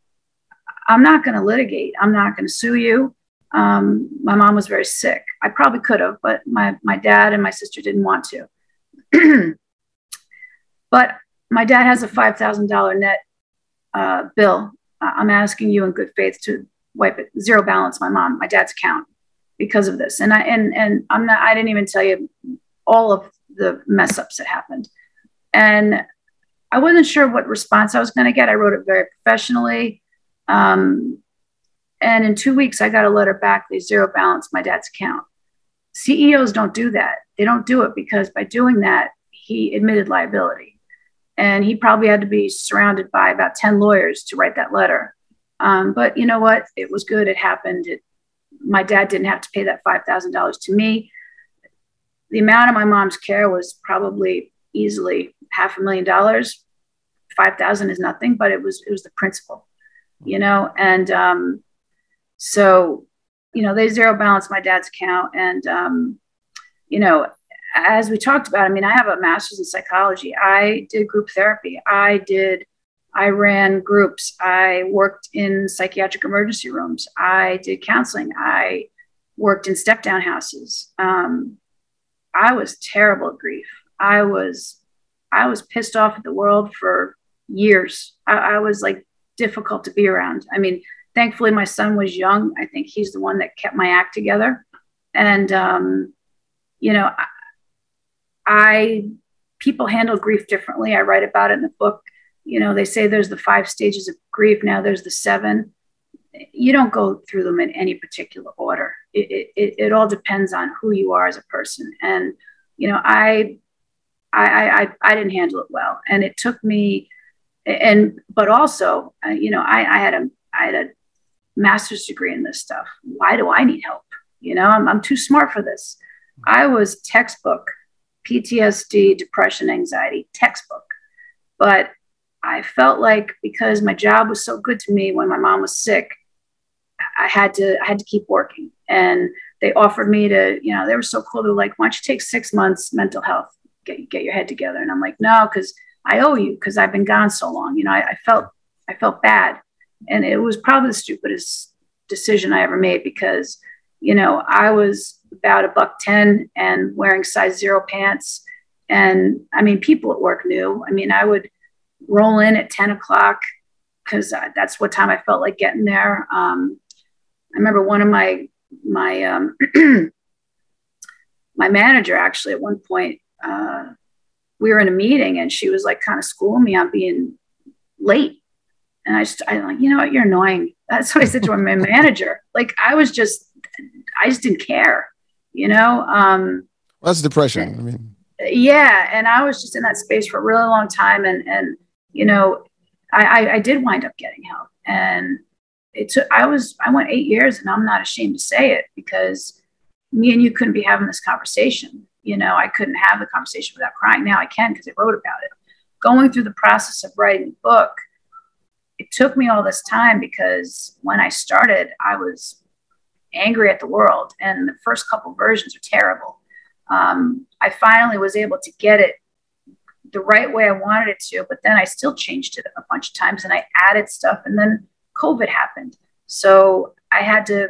I'm not going to litigate. I'm not going to sue you. Um, my mom was very sick. I probably could have, but my, my dad and my sister didn't want to. but my dad has a $5,000 net uh, bill. I'm asking you in good faith to wipe it, zero balance my mom, my dad's account because of this. And I, and, and I'm not, I didn't even tell you all of the mess ups that happened. And I wasn't sure what response I was going to get. I wrote it very professionally. Um, and in two weeks, I got a letter back. They zero balance my dad's account. CEOs don't do that. They don't do it because by doing that, he admitted liability. And he probably had to be surrounded by about 10 lawyers to write that letter. Um, but you know what? It was good. It happened. It, my dad didn't have to pay that $5000 to me. The amount of my mom's care was probably easily half a million dollars. 5000 is nothing but it was it was the principle you know? And um, so you know they zero balance my dad's account and um, you know as we talked about, I mean, I have a master's in psychology. I did group therapy. I did I ran groups. I worked in psychiatric emergency rooms. I did counseling. I worked in step down houses. Um, I was terrible at grief. I was, I was pissed off at the world for years. I, I was like difficult to be around. I mean, thankfully my son was young. I think he's the one that kept my act together. And, um, you know, I, I people handle grief differently. I write about it in the book. You know, they say there's the five stages of grief. Now there's the seven. You don't go through them in any particular order. It, it, it all depends on who you are as a person. And, you know, I, I, I, I didn't handle it well. And it took me, and, but also, uh, you know, I, I had a, I had a master's degree in this stuff. Why do I need help? You know, I'm, I'm too smart for this. I was textbook PTSD, depression, anxiety textbook. But I felt like because my job was so good to me when my mom was sick, I had to I had to keep working. And they offered me to, you know, they were so cool. They're like, why don't you take six months mental health, get get your head together? And I'm like, no, because I owe you because I've been gone so long. You know, I, I felt I felt bad, and it was probably the stupidest decision I ever made because, you know, I was about a buck 10 and wearing size zero pants. And I mean, people at work knew. I mean, I would roll in at 10 o'clock because that's what time I felt like getting there. Um, I remember one of my, my, um, my manager actually at one point, uh, we were in a meeting and she was like kind of schooling me on being late. And I just, I'm like, you know what, you're annoying. That's what I said to my manager. Like I was just, I just didn't care you know? Um well, that's depression. i mean yeah. And i was just in that space for a really long time. And and you know I, I, I did wind up getting help. And it took i was i went eight years and i'm not ashamed to say it because me and you couldn't be having this conversation. You know i couldn't have the conversation without crying. Now i can because i wrote about it. Going through the process of writing the book it took me all this time because when i started i was angry at the world. And the first couple versions are terrible. Um, I finally was able to get it the right way I wanted it to, but then I still changed it a bunch of times and I added stuff. And then COVID happened. So I had to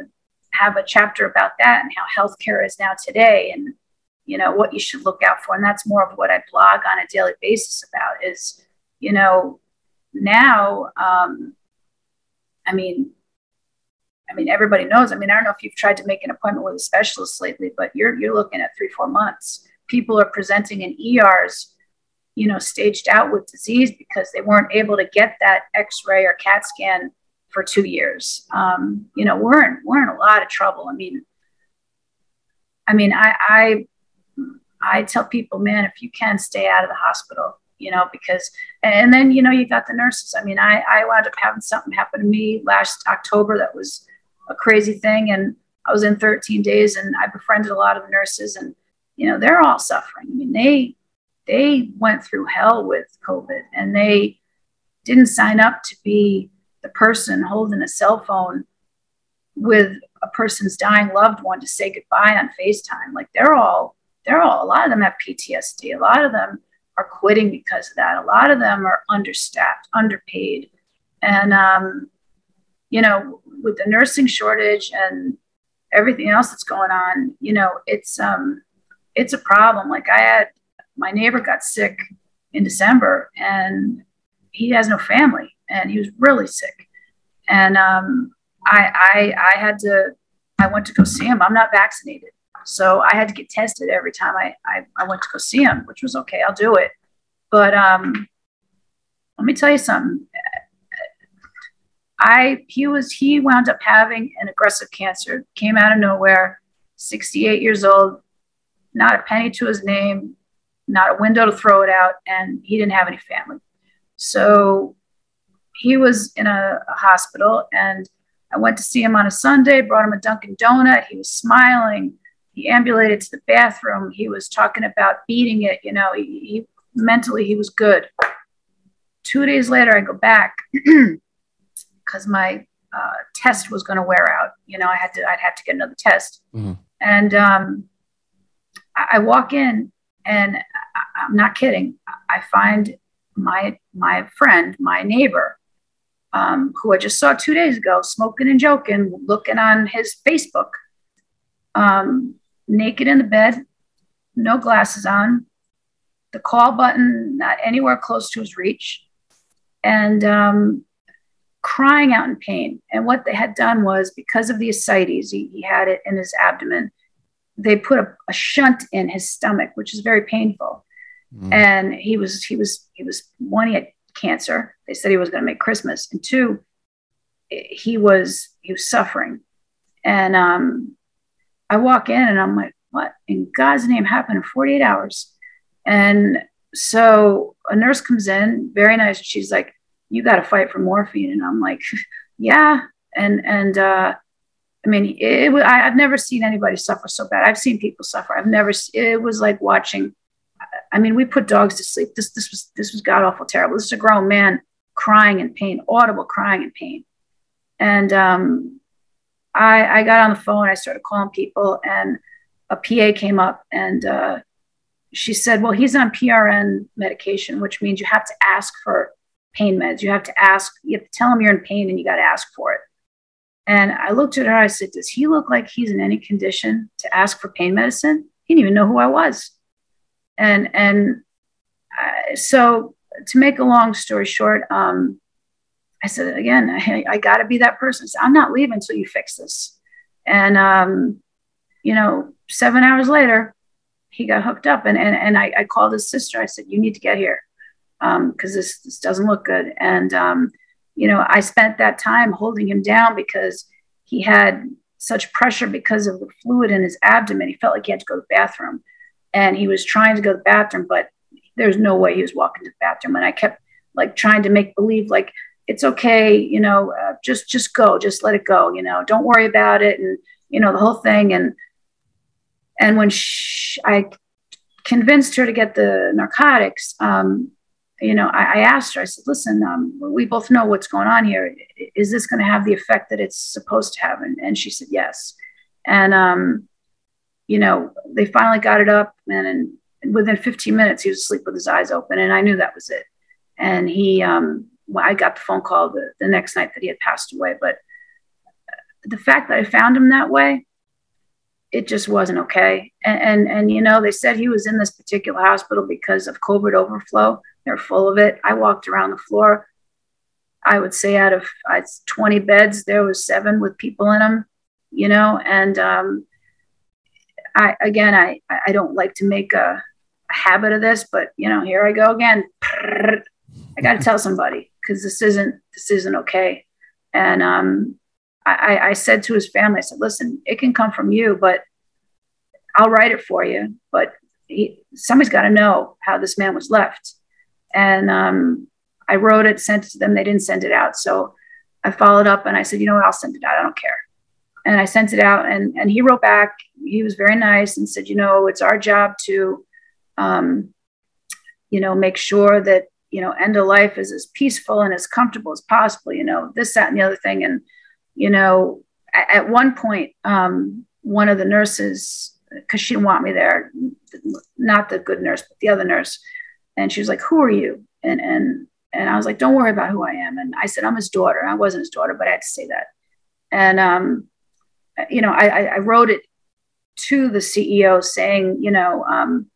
have a chapter about that and how healthcare is now today and you know what you should look out for and that's more of what i blog on a daily basis about is you know now um, i mean I mean, everybody knows. I mean, I don't know if you've tried to make an appointment with a specialist lately, but you're you're looking at three, four months. People are presenting in ERs, you know, staged out with disease because they weren't able to get that X-ray or CAT scan for two years. Um, you know, we're in we're in a lot of trouble. I mean, I mean, I I I tell people, man, if you can stay out of the hospital, you know, because, and then, you know, you got the nurses. I mean, I, I wound up having something happen to me last October that was a crazy thing. And I was in 13 days and I befriended a lot of nurses and, you know, they're all suffering. I mean, they, they went through hell with COVID and they didn't sign up to be the person holding a cell phone with a person's dying loved one to say goodbye on FaceTime. Like they're all, they're all, a lot of them have PTSD. A lot of them are quitting because of that. A lot of them are understaffed, underpaid. And, um, you know, with the nursing shortage and everything else that's going on, you know, it's um, it's a problem. Like I had my neighbor got sick in December, and he has no family, and he was really sick, and um, I I I had to I went to go see him. I'm not vaccinated, so I had to get tested every time I I, I went to go see him, which was okay. I'll do it, but um, let me tell you something I he was he wound up having an aggressive cancer, came out of nowhere, 68 years old, not a penny to his name, not a window to throw it out, and he didn't have any family. So he was in a, a hospital, and I went to see him on a Sunday, brought him a Dunkin' Donut. He was smiling. He ambulated to the bathroom. He was talking about beating it. You know, he, he mentally he was good. Two days later, I go back. because my uh, test was going to wear out. You know, I had to, I'd have to get another test. Mm-hmm. And um, I, I, walk in and I, I'm not kidding. I find my my friend, my neighbor, um, who I just saw two days ago, smoking and joking, looking on his Facebook, um, naked in the bed, no glasses on, the call button not anywhere close to his reach, and um, crying out in pain. And what they had done was because of the ascites, he, he had it in his abdomen. They put a, a, shunt in his stomach, which is very painful. Mm. And he was he was he was one he had cancer. They said he was going to make Christmas, and two, he was he was suffering. And um, I walk in and I'm like, what in God's name happened in 48 hours? And so a nurse comes in, very nice. She's like, you got to fight for morphine. And I'm like, yeah. And, and, uh, I mean, it, it, I, have never seen anybody suffer so bad. I've seen people suffer. I've never, it was like watching, I mean, we put dogs to sleep. This, this was, this was god awful terrible. This is a grown man crying in pain, audible crying in pain. And, um, I, I got on the phone, I started calling people and a PA came up and, uh, she said, well, he's on PRN medication, which means you have to ask for pain meds. You have to ask, you have to tell him you're in pain and you got to ask for it. And I looked at her, I said, Does he look like he's in any condition to ask for pain medicine? He didn't even know who I was. And, and uh, so to make a long story short, um, I said, again, I, I got to be that person. Said, I'm not leaving until you fix this. And, um, you know, seven hours later, he got hooked up. And, and, and I, I called his sister. I said, You need to get here because um, this, this doesn't look good. And, um, you know, I spent that time holding him down because he had such pressure because of the fluid in his abdomen. He felt like he had to go to the bathroom and he was trying to go to the bathroom, but there's no way he was walking to the bathroom. And I kept like trying to make believe like, it's okay, you know, uh, just, just go, just let it go, you know, don't worry about it. And, you know, the whole thing. And, and when she, I convinced her to get the narcotics, um, you know, I, I, asked her, I said, listen, um, we both know what's going on here. Is this going to have the effect that it's supposed to have? And, and she said, yes. And, um, you know, they finally got it up. And, and, within 15 minutes, he was asleep with his eyes open. And I knew that was it. And he, um, I got the phone call the, the next night that he had passed away. But the fact that I found him that way, it just wasn't okay. And, and, and you know, they said he was in this particular hospital because of COVID overflow they're full of it. I walked around the floor. I would say out of uh, 20 beds, there was seven with people in them, you know, and um, I, again, I, I don't like to make a, a habit of this, but you know, here I go again. I got to tell somebody because this isn't, this isn't okay. And um, I, I said to his family, I said, listen, it can come from you, but I'll write it for you. But he, somebody's got to know how this man was left. And um, I wrote it, sent it to them. They didn't send it out. So I followed up and I said, you know what, I'll send it out. I don't care. And I sent it out and, and he wrote back. He was very nice and said, you know, it's our job to, um, you know, make sure that, you know, end of life is as peaceful and as comfortable as possible, you know, this, that, and the other thing. And, you know, at, at one point, um, one of the nurses, because she didn't want me there, not the good nurse, but the other nurse, and she was like, "Who are you?" And and and I was like, "Don't worry about who I am." And I said, "I'm his daughter." I wasn't his daughter, but I had to say that. And um, you know, I, I wrote it to the CEO saying, you know, um,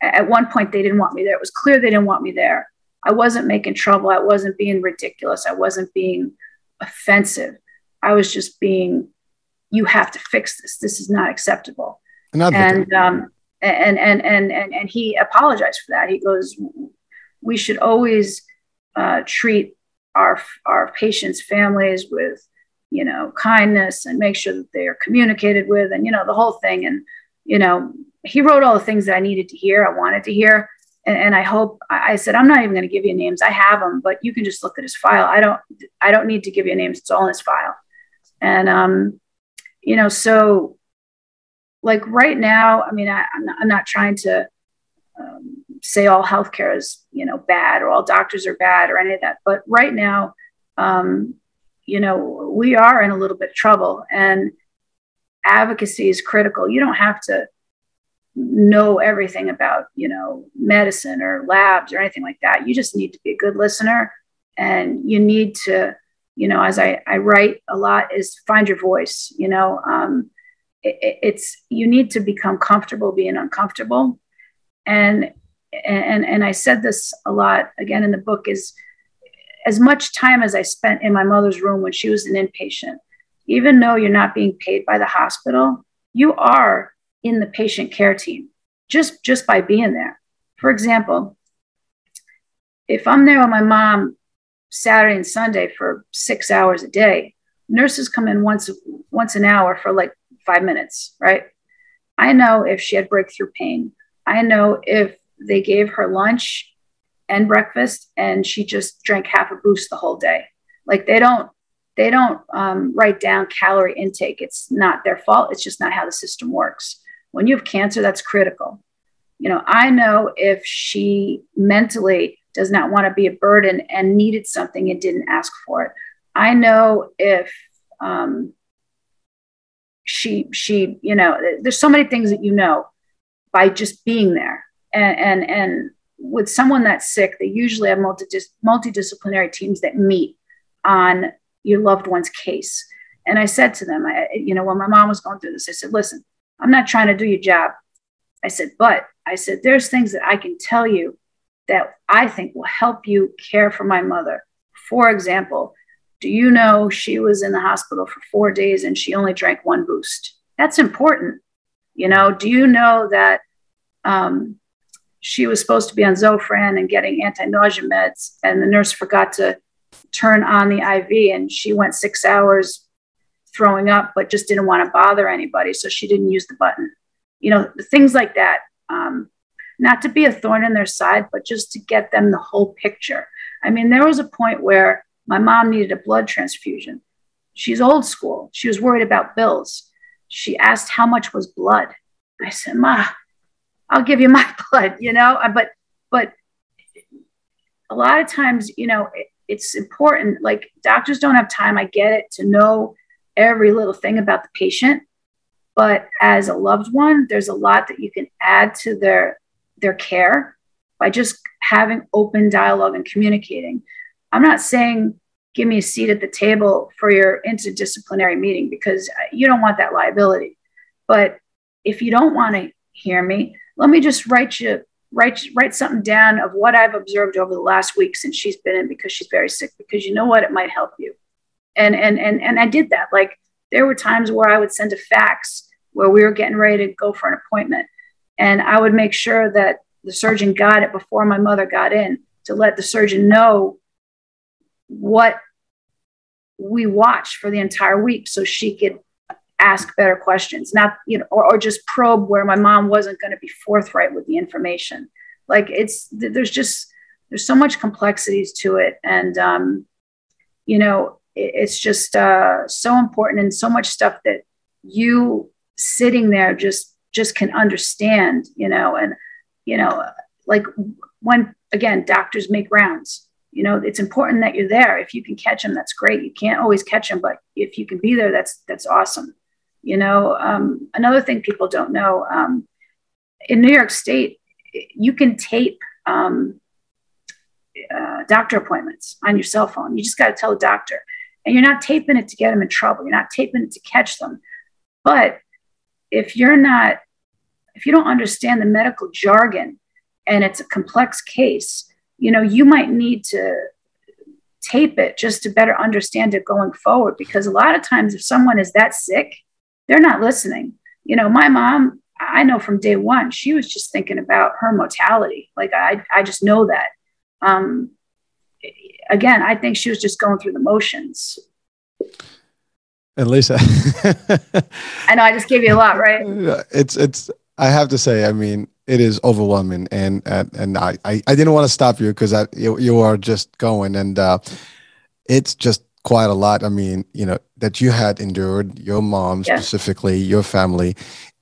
at one point they didn't want me there. It was clear they didn't want me there. I wasn't making trouble. I wasn't being ridiculous. I wasn't being offensive. I was just being, you have to fix this. This is not acceptable. and um, and and and and and he apologized for that. He goes, "We should always uh, treat our our patients' families with, you know, kindness and make sure that they are communicated with, and you know, the whole thing." And you know, he wrote all the things that I needed to hear, I wanted to hear, and, and I hope I said I'm not even going to give you names. I have them, but you can just look at his file. I don't I don't need to give you names. It's all in his file, and um, you know, so like right now, I mean, I, am not, I'm not trying to um, say all healthcare is, you know, bad or all doctors are bad or any of that. But right now, um, you know, we are in a little bit of trouble and advocacy is critical. You don't have to know everything about you know medicine or labs or anything like that. You just need to be a good listener. And you need to you know as i, I write a lot is find your voice you know um, it, it's you need to become comfortable being uncomfortable. And and and i said this a lot again in the book is as much time as i spent in my mother's room when she was an inpatient even though you're not being paid by the hospital you are in the patient care team just just by being there. For example, if I'm there with my mom Saturday and Sunday for six hours a day, nurses come in once once an hour for like five minutes, right? I know if she had breakthrough pain. I know if they gave her lunch and breakfast and she just drank half a boost the whole day. Like they don't they don't um, write down calorie intake. It's not their fault. It's just not how the system works. When you have cancer, that's critical. You know, I know if she mentally does not want to be a burden and needed something and didn't ask for it. I know if um, she she you know there's so many things that you know by just being there and and and with someone that's sick they usually have multi multidisciplinary teams that meet on your loved one's case and i said to them I, you know when my mom was going through this i said listen I'm not trying to do your job. I said, but I said, there's things that I can tell you that I think will help you care for my mother. For example, do you know she was in the hospital for four days and she only drank one boost? That's important. You know, do you know that um, she was supposed to be on Zofran and getting anti nausea meds, and the nurse forgot to turn on the IV and she went six hours throwing up, but just didn't want to bother anybody. So she didn't use the button. You know, things like that. Um, not to be a thorn in their side, but just to get them the whole picture. I mean, there was a point where my mom needed a blood transfusion. She's old school. She was worried about bills. She asked how much was blood. I said, Ma, I'll give you my blood, you know, but, but a lot of times, you know, it, it's important. Like doctors don't have time. I get it to know every little thing about the patient. But as a loved one there's a lot that you can add to their their care by just having open dialogue and communicating. I'm not saying give me a seat at the table for your interdisciplinary meeting because uh, you don't want that liability. But if you don't want to hear me let me just write you write write something down of what i've observed over the last week since she's been in because she's very sick because you know what? It might help you and and and and I did that. Like there were times where I would send a fax where we were getting ready to go for an appointment, and I would make sure that the surgeon got it before my mother got in to let the surgeon know what we watched for the entire week so she could ask better questions not you know or, or just probe where my mom wasn't going to be forthright with the information. Like it's there's just there's so much complexities to it. And um, you know it's just uh, so important and so much stuff that you sitting there just just can understand you know and you know like when again doctors make rounds you know it's important that you're there. If you can catch them that's great. You can't always catch them but if you can be there that's that's awesome. You know um, another thing people don't know um, in new york state you can tape um, uh, doctor appointments on your cell phone. You just got to tell the doctor and you're not taping it to get them in trouble. You're not taping it to catch them. But if you're not, if you don't understand the medical jargon and it's a complex case, you know, you might need to tape it just to better understand it going forward. Because a lot of times, if someone is that sick, they're not listening. You know, my mom, I know from day one, she was just thinking about her mortality. Like I, I just know that. Um, again, I think she was just going through the motions. And Lisa, I know I just gave you a lot, right? It's it's. I have to say, I mean, it is overwhelming, and and, and I, I, I didn't want to stop you because I you you are just going, and uh, it's just quite a lot. I mean, you know that you had endured, your mom yeah. specifically, your family,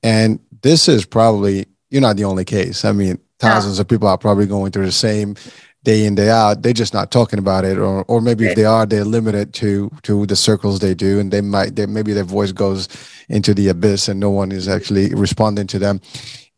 and this is probably you're not the only case. I mean, thousands no. of people are probably going through the same day in day out they're just not talking about it or or maybe if they are they're limited to to the circles they do and they might they, maybe their voice goes into the abyss and no one is actually responding to them.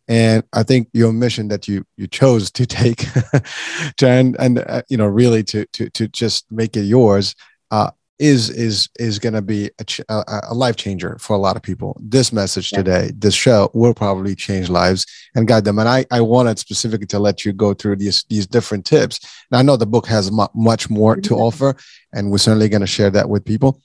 And i think your mission that you you chose to take to and and uh, you know really to to to just make it yours uh is is is going to be a, a, a, life changer for a lot of people this message yeah. today this show will probably change lives and guide them and i i wanted specifically to let you go through these these different tips and i know the book has mu- much more to mm-hmm. offer and we're certainly going to share that with people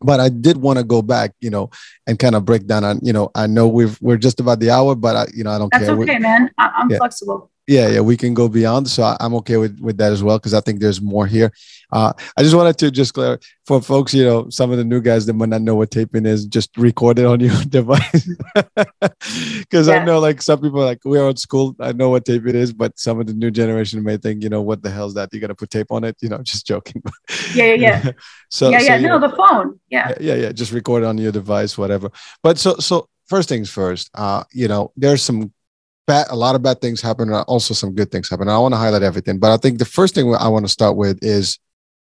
but I did want to go back, you know, and kind of break down on, you know, I know we've we're just about the hour, but I, you know, I don't That's care. That's okay, man. I, am yeah. flexible yeah yeah we can go beyond so I, am okay with with that as well because i think there's more here. Uh, i just wanted to just clear for folks you know some of the new guys that might not know what taping is just record it on your device. Because yeah. i know like some people like we're old school i know what tape it is but some of the new generation may think you know what the hell's that? You gotta put tape on it? You know just joking. Yeah yeah yeah. So yeah yeah so, no know, the phone yeah. Yeah yeah just record it on your device whatever. But so so first things first uh you know there's some bad, a lot of bad things happen, and also some good things happen. I want to highlight everything, but I think the first thing I want to start with is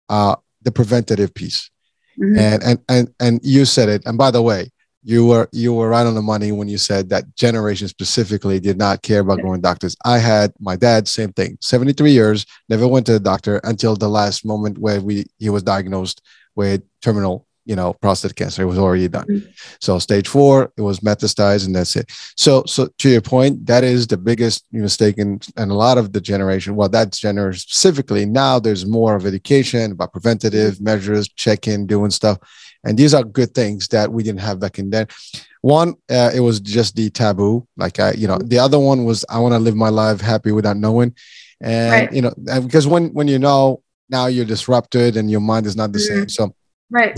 uh, the preventative piece. Mm-hmm. And and and and you said it. And by the way, you were you were right on the money when you said that generation specifically did not care about going doctors. I had my dad, same thing, 73 years, never went to the doctor until the last moment where we he was diagnosed with terminal you know prostate cancer it was already done. Mm-hmm. so stage four it was metastasized and that's it. So so to your point that is the biggest mistake in and a lot of the generation. Well that generation specifically now there's more of education about preventative mm-hmm. measures check-in doing stuff. And these are good things that we didn't have back in then. One uh, it was just the taboo. Like i you know the other one was i want to live my life happy without knowing. And right. you know because when when you know now you're disrupted and your mind is not the mm-hmm. same so right.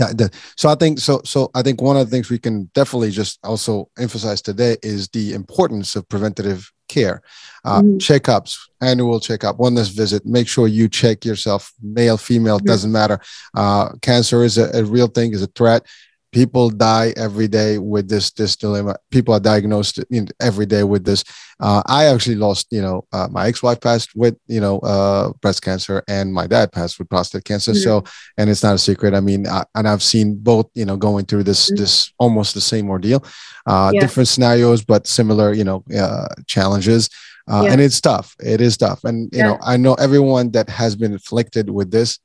So i think so so i think one of the things we can definitely just also emphasize today is the importance of preventative care. Uh, mm-hmm. checkups annual checkup wellness visit. Make sure you check yourself male female mm-hmm. doesn't matter. Uh, cancer is a, a real thing is a threat people die every day with this this dilemma. People are diagnosed every day with this. Uh, i actually lost you know uh, my ex-wife passed with you know uh, breast cancer and my dad passed with prostate cancer. Mm-hmm. so and it's not a secret. I mean I, and i've seen both you know going through this mm-hmm. this almost the same ordeal. Uh, yeah. different scenarios but similar you know uh, challenges. Uh, yeah. and it's tough. It is tough. And you know i know everyone that has been afflicted with this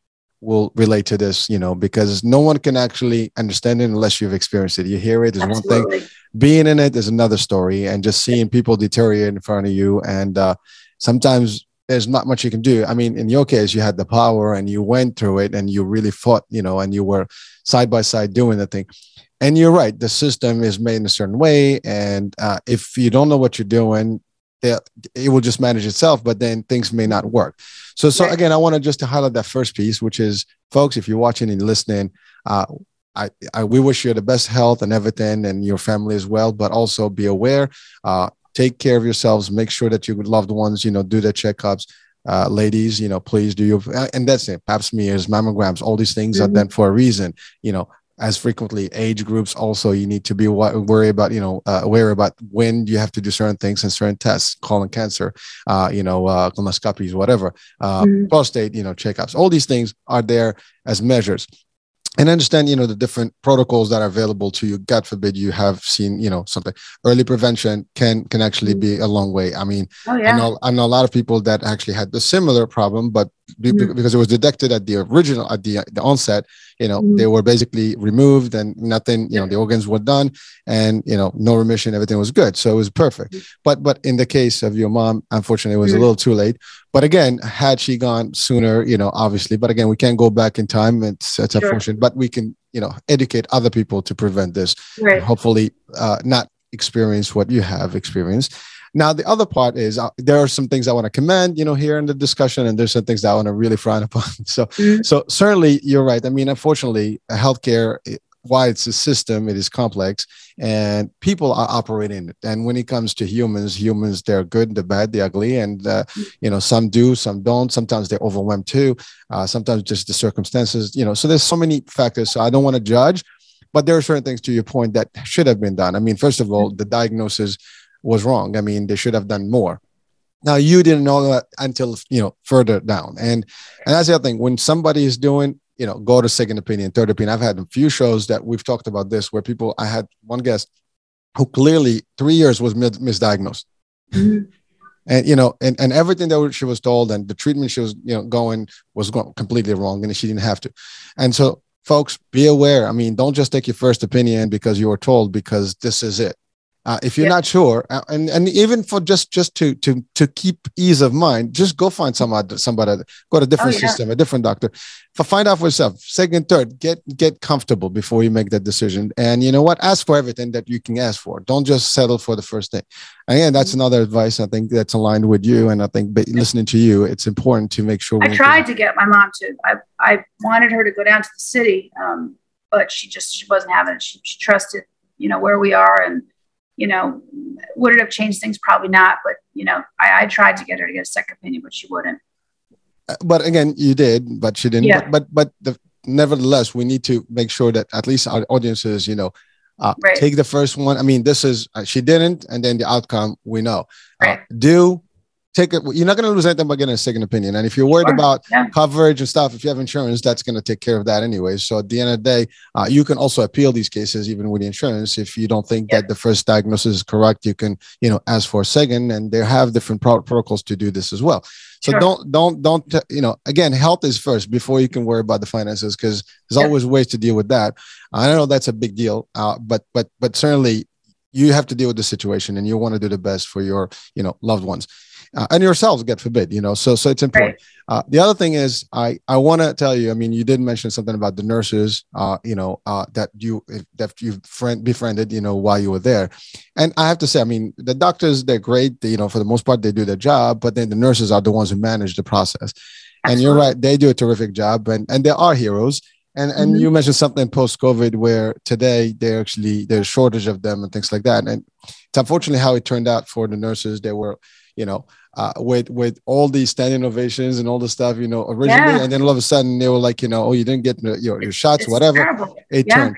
will relate to this, you know, because no one can actually understand it unless you've experienced it. You hear it is one thing, being in it is another story, and just seeing people deteriorate in front of you. And uh, sometimes there's not much you can do. I mean, in your case, you had the power and you went through it and you really fought, you know, and you were side by side doing the thing. And you're right, the system is made in a certain way. And uh, if you don't know what you're doing, it will just manage itself, but then things may not work. So, so again, I want to just to highlight that first piece, which is, folks, if you're watching and listening, uh, I, I, we wish you the best health and everything, and your family as well. But also be aware, uh, take care of yourselves. Make sure that your loved ones, you know, do their checkups. Uh, ladies, you know, please do your, and that's it. Pap smears, mammograms, all these things mm-hmm. are done for a reason. You know, as frequently age groups also you need to be worry about you know uh, aware about when you have to do certain things and certain tests colon cancer uh, you know uh, colonoscopies whatever uh, mm-hmm. prostate you know checkups all these things are there as measures and understand you know the different protocols that are available to you god forbid you have seen you know something early prevention can can actually mm-hmm. be a long way i mean oh, yeah. I, know, I know a lot of people that actually had the similar problem but. Because it was detected at the original at the, the onset you know mm-hmm. they were basically removed and nothing you know the organs were done and you know no remission everything was good. So it was perfect. Mm-hmm. but but in the case of your mom unfortunately it was a little too late. But again had she gone sooner you know obviously but again we can't go back in time. It's it's sure. unfortunate but we can you know educate other people to prevent this. Right. hopefully uh, not experience what you have experienced now, the other part is uh, there are some things I want to commend, you know, here in the discussion, and there's some things that I want to really frown upon. So, mm-hmm. so certainly you're right. I mean, unfortunately, healthcare, why it's a system, it is complex, and people are operating it. And when it comes to humans, humans they're good, the bad, the ugly, and uh, mm-hmm. you know, some do, some don't. Sometimes they're overwhelmed too. Uh, sometimes just the circumstances, you know. So there's so many factors. So I don't want to judge, but there are certain things to your point that should have been done. I mean, first of all, mm-hmm. the diagnosis was wrong. I mean, they should have done more. Now you didn't know that until you know further down, and and that's the other thing. When somebody is doing, you know, go to second opinion, third opinion. I've had a few shows that we've talked about this where people. I had one guest who clearly three years was misdiagnosed. Mm-hmm. And you know, and, and everything that she was told and the treatment she was, you know, going was going completely wrong, and she didn't have to. And so, folks, be aware. I mean, don't just take your first opinion because you were told, because this is it. Uh, if you're not sure, uh, and and even for just just to to to keep ease of mind, just go find somebody somebody go to a different oh, yeah. system, a different doctor, for find out for yourself. Second, third, get get comfortable before you make that decision. And you know what? Ask for everything that you can ask for. Don't just settle for the first thing. Again, that's mm-hmm. another advice. I think that's aligned with you, and I think listening to you, it's important to make sure. I tried to get my mom to. I I wanted her to go down to the city, um, but she just she wasn't having it. She, she trusted you know where we are and you know, would it have changed things? Probably not. But you know, I, I tried to get her to get a second opinion, but she wouldn't. Uh, but again, you did, but she didn't. Yeah. But but, but the, nevertheless, we need to make sure that at least our audiences, you know, uh, right. take the first one. I mean, this is uh, she didn't, and then the outcome we know. Uh, right. Uh, do take it. You're not going to lose anything by getting a second opinion. And if you're worried sure. about yeah. coverage and stuff, if you have insurance, that's going to take care of that anyway. So at the end of the day, uh, you can also appeal these cases even with the insurance. If you don't think yeah. that the first diagnosis is correct, you can, you know, ask for a second, and they have different pro- protocols to do this as well. So sure. don't don't don't you know again health is first before you can worry about the finances because there's yeah. always ways to deal with that. I know that's a big deal, uh, but but but certainly you have to deal with the situation and you want to do the best for your you know loved ones uh, and yourselves, God forbid, you know. So, so it's important. Right. Uh, the other thing is, I I want to tell you. I mean, you did mention something about the nurses, uh, you know, uh, that you that you friend befriended, you know, while you were there. And I have to say, I mean, the doctors they're great. They, you know, for the most part, they do their job, but then the nurses are the ones who manage the process. Absolutely. And you're right, they do a terrific job, and and they are heroes. And and mm-hmm. you mentioned something post COVID where today they actually there's shortage of them and things like that. And it's unfortunately how it turned out for the nurses. They were, you know, uh, with with all these standing ovations and all the stuff, you know, originally, yeah. and then all of a sudden they were like, you know, oh, you didn't get your, your shots, it's whatever. Terrible. It yeah. turned.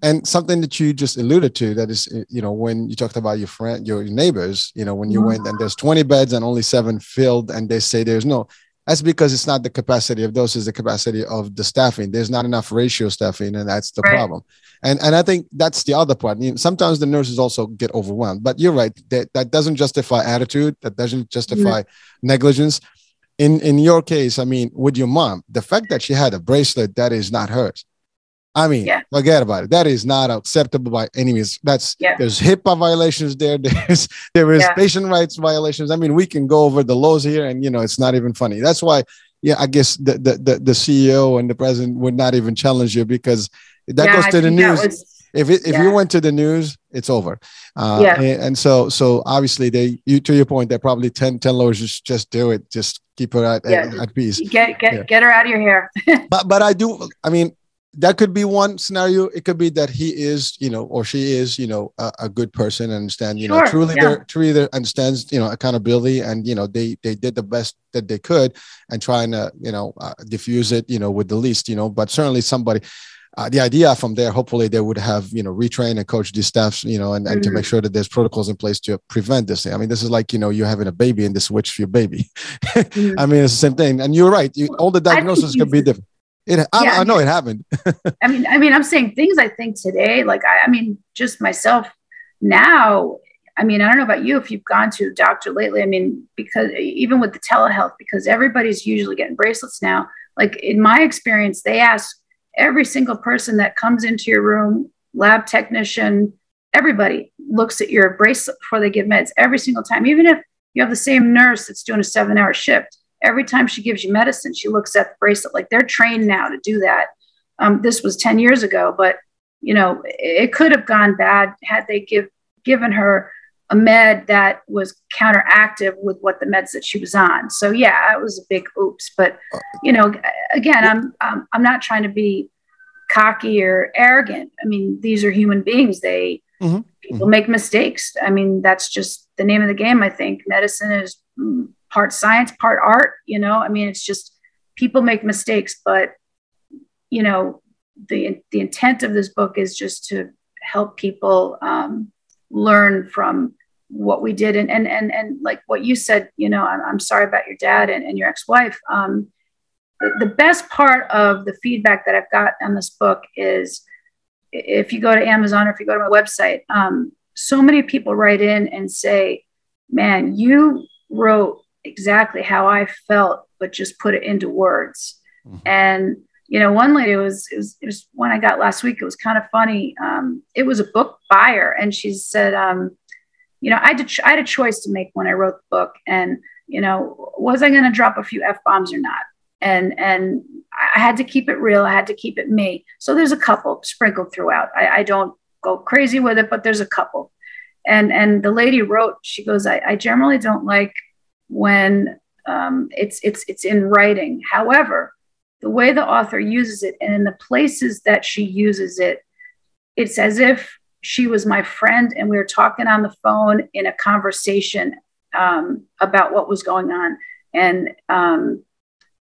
And something that you just alluded to that is, you know, when you talked about your friend, your neighbors, you know, when you mm-hmm. went and there's 20 beds and only seven filled, and they say there's no, that's because it's not the capacity of those, is the capacity of the staffing. There's not enough ratio staffing, and that's the right. problem. And and I think that's the other part. You know, sometimes the nurses also get overwhelmed. But you're right. That that doesn't justify attitude. That doesn't justify mm-hmm. negligence. In in your case, I mean, with your mom, the fact that she had a bracelet that is not hers. I mean, yeah. forget about it. That is not acceptable by any means. That's yeah. there's HIPAA violations there. There's there is yeah. patient rights violations. I mean, we can go over the laws here, and you know, it's not even funny. That's why, yeah, I guess the the the, the CEO and the president would not even challenge you because that yeah, goes to the news. Was, if it, if you went to the news, it's over. Uh, yeah. And, and, so so obviously they you to your point, they're probably 10, 10 lawyers just just do it, just keep her at, yeah. at, at peace. Get get get her out of your hair. but but I do. I mean, that could be one scenario. It could be that he is, you know, or she is, you know, a, a good person and understand, you sure, know, truly, yeah. truly there understands, you know, accountability and, you know, they, they did the best that they could and trying to, you know, uh, diffuse it, you know, with the least, you know, but certainly somebody, uh, the idea from there, hopefully they would have, you know, retrain and coach these staffs, you know, and, and mm-hmm. to make mm-hmm. sure that there's protocols in place to prevent this. I mean, this is like, you know, you're having a baby and this switch for your baby. mm-hmm. I mean, it's the same thing. And you're right. You, all the diagnoses could be different. It, I, yeah, I know it happened. I mean, I mean, I'm saying things I think today, like, I, I mean, just myself now, I mean, I don't know about you if you've gone to a doctor lately. I mean, because even with the telehealth, because everybody's usually getting bracelets now. Like in my experience, they ask every single person that comes into your room, lab technician, everybody looks at your bracelet before they give meds every single time. Even if you have the same nurse that's doing a seven hour shift, every time she gives you medicine, she looks at the bracelet. Like they're trained now to do that. Um, this was 10 years ago, but you know, it could have gone bad had they give given her a med that was counteractive with what the meds that she was on. So yeah, it was a big oops. But you know, again, I'm um, I'm not trying to be cocky or arrogant. I mean, these are human beings. They mm-hmm. people mm-hmm. make mistakes. I mean, that's just the name of the game. I think medicine is part science, part art. You know, I mean, it's just people make mistakes, but you know, the the intent of this book is just to help people um, learn from what we did and and and, and like what you said you know i'm, I'm sorry about your dad and, and your ex-wife um, the, best part of the feedback that i've got on this book is if you go to amazon or if you go to my website um, so many people write in and say man, you wrote exactly how I felt, but just put it into words. Mm-hmm. And you know, one lady was it, was it was one I got last week. It was kind of funny. Um, it was a book buyer, and she said, um, you know, I had I had a choice to make when I wrote the book, and you know, was I going to drop a few f bombs or not? And and I had to keep it real. I had to keep it me. So there's a couple sprinkled throughout. I, I don't go crazy with it, but there's a couple. And and the lady wrote. She goes, I, I generally don't like when um, it's it's it's in writing. However, the way the author uses it and in the places that she uses it, it's as if she was my friend and we were talking on the phone in a conversation um, about what was going on. And um,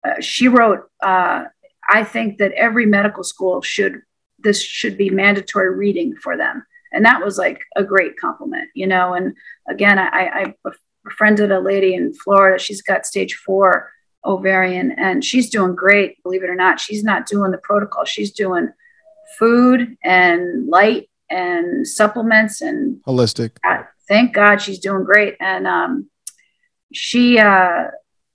uh, she wrote, uh, I think that every medical school should, this should be mandatory reading for them. And that was like a great compliment, you know. And again, I, I befriended a lady in Florida. She's got stage four ovarian and she's doing great believe it or not. She's not doing the protocol. She's doing food and light and supplements and holistic. God, thank god she's doing great. And um, she uh,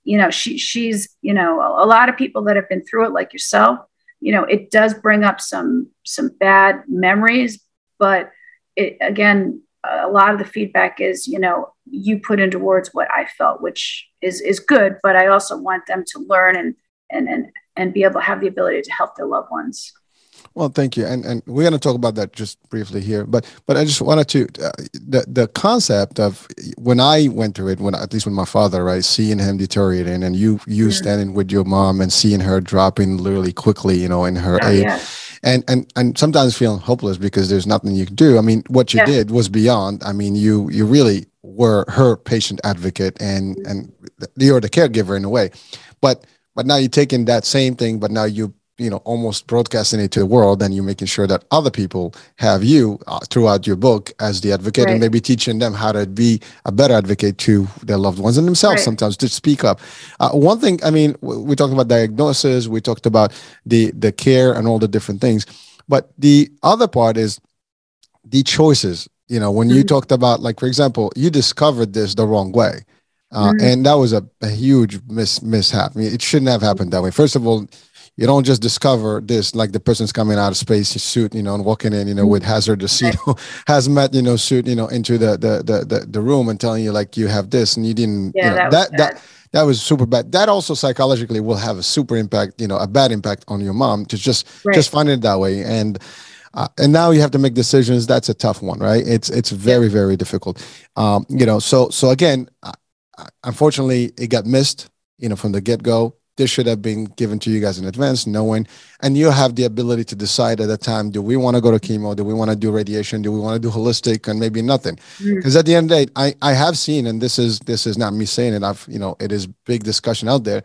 you know she she's you know a, a lot of people that have been through it like yourself you know it does bring up some some bad memories but it again a lot of the feedback is you know you put into words what i felt which is is good but i also want them to learn and and and, and be able to have the ability to help their loved ones. Well, thank you, and and we're going to talk about that just briefly here, but but I just wanted to uh, the the concept of when I went through it, when at least with my father, right, seeing him deteriorating, and you you standing with your mom and seeing her dropping literally quickly, you know, in her oh, age. Yeah and and and sometimes feeling hopeless because there's nothing you can do. I mean, what you yeah. did was beyond. I mean, you you really were her patient advocate and mm-hmm. and you're the caregiver in a way, but but now you're taking that same thing, but now you you know almost broadcasting it to the world and you're making sure that other people have you uh, throughout your book as the advocate right. and maybe teaching them how to be a better advocate to their loved ones and themselves right. sometimes to speak up uh, one thing i mean we talked about diagnosis we talked about the the care and all the different things but the other part is the choices you know when mm-hmm. you talked about like for example you discovered this the wrong way uh, mm-hmm. and that was a, a huge mis- mishap I mean, it shouldn't have happened that way first of all you don't just discover this like the person's coming out of space suit, you know, and walking in, you know, with hazardous, you know, hazmat, you know, suit, you know, into the the the the, the room and telling you like you have this and you didn't. Yeah, you know, that that, that that was super bad. That also psychologically will have a super impact, you know, a bad impact on your mom to just right. just find it that way and. Uh, and now you have to make decisions. That's a tough one, right? It's it's very very difficult. Um, you know, so so again, unfortunately, it got missed. You know, from the get go this should have been given to you guys in advance, knowing, and you have the ability to decide at the time: do we want to go to chemo? Do we want to do radiation? Do we want to do holistic? And maybe nothing, because mm. at the end of the day, I I have seen, and this is this is not me saying it. I've you know it is big discussion out there.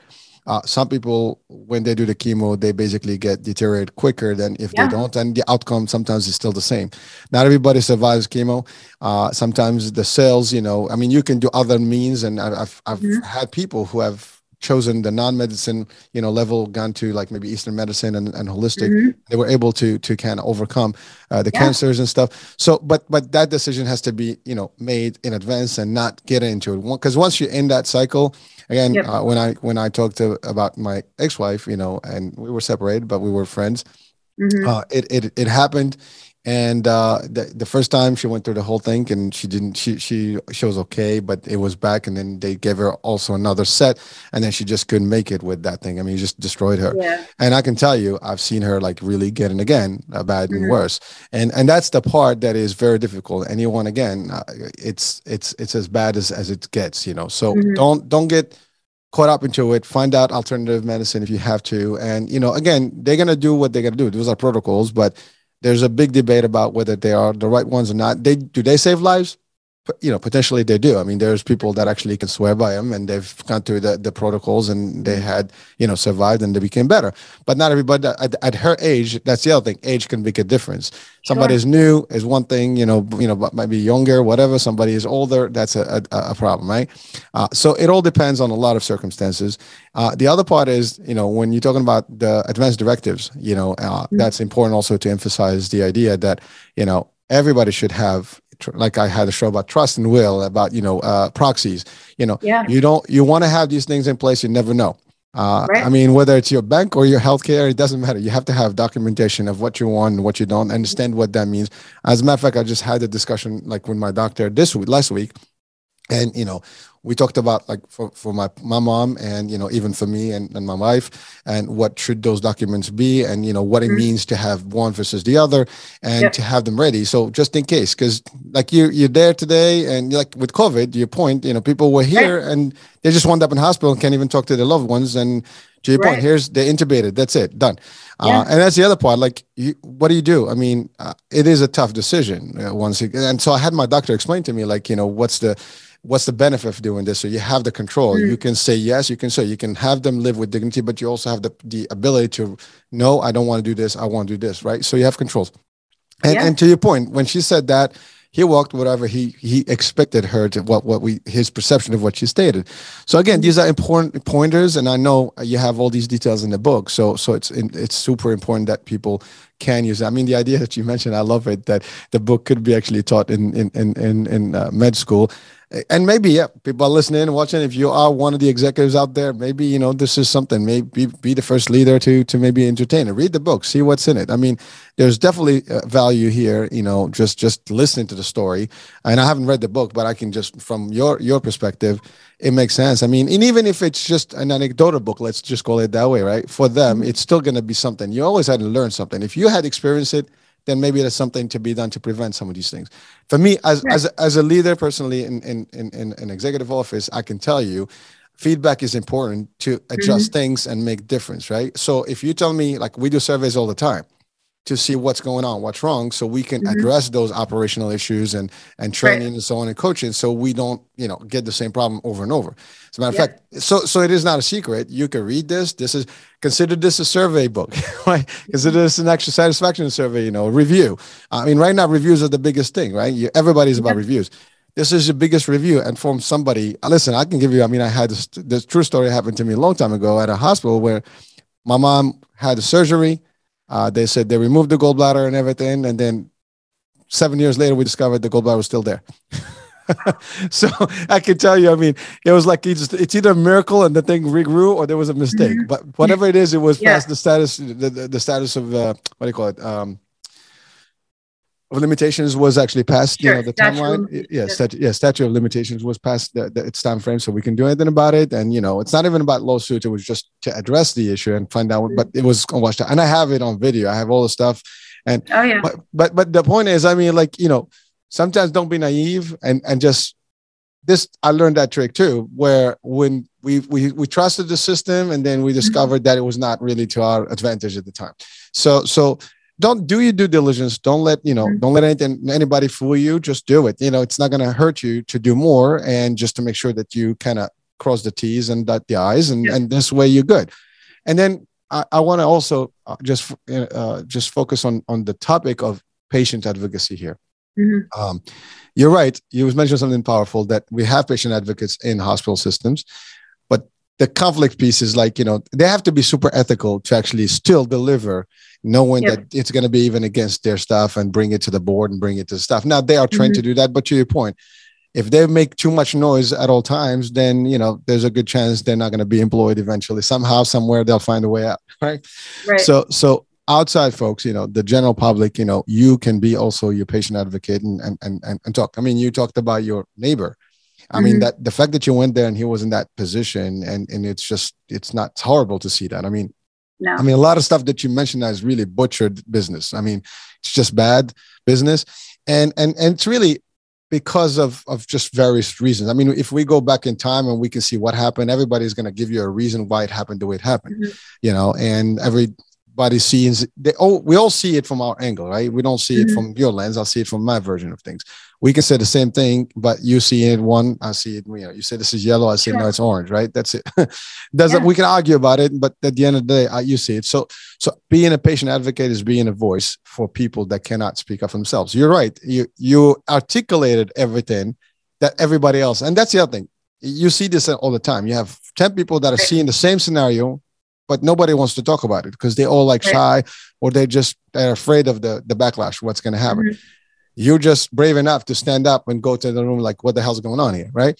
Uh, some people, when they do the chemo, they basically get deteriorated quicker than if yeah. they don't, and the outcome sometimes is still the same. Not everybody survives chemo. Uh, sometimes the cells, you know, I mean, you can do other means, and I've I've mm-hmm. had people who have chosen the non-medicine you know level gone to like maybe eastern medicine and, and holistic mm-hmm. they were able to to kind of overcome uh, the yeah. cancers and stuff so but but that decision has to be you know made in advance and not get into it because once you're in that cycle again yep. uh, when i when i talked to about my ex-wife you know and we were separated but we were friends mm-hmm. uh, it, it it happened and uh, the, the first time she went through the whole thing and she didn't she she she was okay but it was back and then they gave her also another set and then she just couldn't make it with that thing. I mean it just destroyed her. Yeah. and i can tell you i've seen her like really getting again uh, bad mm-hmm. and worse. And and that's the part that is very difficult. Anyone again uh, it's it's it's as bad as as it gets you know. So mm-hmm. don't don't get caught up into it. Find out alternative medicine if you have to. And you know again they're going to do what they're going to do. Those are protocols but there's a big debate about whether they are the right ones or not. They do they save lives? You know potentially they do. I mean there's people that actually can swear by them and they've gone through the, the protocols and they had you know survived and they became better. But not everybody at, at her age that's the other thing. Age can make a difference. Somebody is new is one thing you know you know might be younger whatever. Somebody is older that's a, a, a problem right? Uh, so it all depends on a lot of circumstances. Uh, the other part is you know when you're talking about the advanced directives you know uh, mm-hmm. that's important also to emphasize the idea that you know everybody should have like I had a show about trust and will, about you know uh, proxies. You know, yeah. you don't you want to have these things in place. You never know. Uh, right. I mean, whether it's your bank or your healthcare, it doesn't matter. You have to have documentation of what you want and what you don't. Understand what that means. As a matter of fact, I just had a discussion like with my doctor this week, last week, and you know, we talked about like for, for my, my mom and you know even for me and, and my wife and what should those documents be and you know what mm-hmm. it means to have one versus the other and yep. to have them ready so just in case because like you you're there today and like with covid your point you know people were here right. and they just wound up in hospital and can't even talk to their loved ones and to your right. point here's they're intubated that's it done uh, yeah. uh, and that's the other part like you, what do you do i mean uh, it is a tough decision uh, once it, and so i had my doctor explain to me like you know what's the what's the benefit of doing this so you have the control mm. you can say yes you can say you can have them live with dignity but you also have the, the ability to no i don't want to do this i want to do this right so you have controls and, yeah. and to your point when she said that he walked whatever he he expected her to what what we his perception of what she stated so again these are important pointers and i know you have all these details in the book so so it's it's super important that people can use it. i mean the idea that you mentioned i love it that the book could be actually taught in in in in, in uh, med school and maybe yeah people are listening and watching. If you are one of the executives out there maybe you know this is something maybe be the first leader to to maybe entertain it. Read the book see what's in it. I mean there's definitely uh, value here you know just just listening to the story. And i haven't read the book but i can just from your your perspective it makes sense. I mean and even if it's just an anecdotal book let's just call it that way right? For them mm-hmm. it's still going to be something. You always had to learn something. If you had experienced it then maybe there's something to be done to prevent some of these things. For me, as as, as a leader personally in, in in in an executive office, I can tell you feedback is important to adjust mm-hmm. things and make difference, right? So if you tell me like we do surveys all the time to see what's going on, what's wrong, so we can mm-hmm. address those operational issues and and training right. and so on and coaching, so we don't you know get the same problem over and over. As a matter yeah. of fact, so so it is not a secret. You can read this. This is consider this a survey book, right? Consider mm-hmm. this an extra satisfaction survey, you know, review. I mean, right now reviews are the biggest thing, right? You, everybody's about yeah. reviews. This is your biggest review, and from somebody. Uh, listen, I can give you. I mean, I had this, this true story happened to me a long time ago at a hospital where my mom had a surgery uh, they said they removed the gallbladder and everything, and then seven years later, we discovered the gallbladder was still there. so I can tell you, I mean, it was like it's, it's either a miracle and the thing regrew or there was a mistake. Mm-hmm. But whatever it is, it was yeah. past the status, the, the, the status of uh, what do you call it? Um, of limitations was actually passed. sure. you know the timeline yeah yeah statute of limitations was passed. the, the, its time frame so we can do anything about it and you know it's not even about lawsuit. it was just to address the issue and find out but it was washed out and i have it on video i have all the stuff and oh yeah but, but but the point is i mean like you know sometimes don't be naive and and just this i learned that trick too where when we we we trusted the system and then we mm-hmm. discovered mm-hmm. that it was not really to our advantage at the time so so don't do your due diligence. Don't let you know. Mm-hmm. Don't let anything anybody fool you. Just do it. You know, it's not going to hurt you to do more, and just to make sure that you kind of cross the T's and dot the I's, and yeah. and this way you're good. And then I, I want to also uh, just uh, just focus on on the topic of patient advocacy here. Mm-hmm. Um, you're right. You mentioned something powerful that we have patient advocates in hospital systems, but the conflict piece is like you know they have to be super ethical to actually still deliver knowing yep. that it's going to be even against their stuff and bring it to the board and bring it to the staff. Now they are trained mm-hmm. to do that, but to your point, if they make too much noise at all times, then you know there's a good chance they're not going to be employed eventually. Somehow, somewhere, they'll find a way out, right? Right. So, so outside folks, you know, the general public, you know, you can be also your patient advocate and and and, and talk. I mean, you talked about your neighbor. I mm-hmm. mean that the fact that you went there and he was in that position and and it's just it's not it's horrible to see that. I mean, no. I mean, a lot of stuff that you mentioned is really butchered business. I mean, it's just bad business, and and and it's really because of of just various reasons. I mean, if we go back in time and we can see what happened, everybody's going to give you a reason why it happened the way it happened, mm-hmm. you know. And everybody sees they oh we all see it from our angle, right? We don't see mm-hmm. it from your lens. I'll see it from my version of things we can say the same thing, but you see it one, I see it. You know, you say this is yellow, I say sure. no, it's orange, right? That's it. Doesn't yeah. we can argue about it, but at the end of the day, I, you see it. So, so being a patient advocate is being a voice for people that cannot speak up for themselves. You're right. You you articulated everything that everybody else, and that's the other thing. You see this all the time. You have ten people that are seeing the same scenario, but nobody wants to talk about it because they all like shy or they just they're afraid of the the backlash, what's going to happen. Mm-hmm you're just brave enough to stand up and go to the room like what the hell's going on here right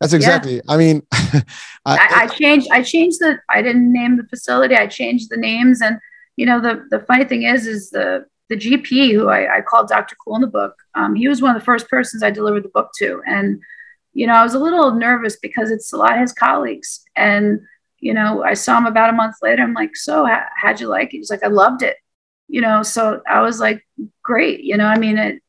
that's exactly yeah. i mean I, I, I, changed i changed the i didn't name the facility i changed the names and you know the the funny thing is is the the gp who i, I called dr cool in the book um, he was one of the first persons i delivered the book to and you know i was a little nervous because it's a lot of his colleagues and you know i saw him about a month later i'm like so how, how'd you like it? He's like i loved it. You know so i was like great you know i mean it,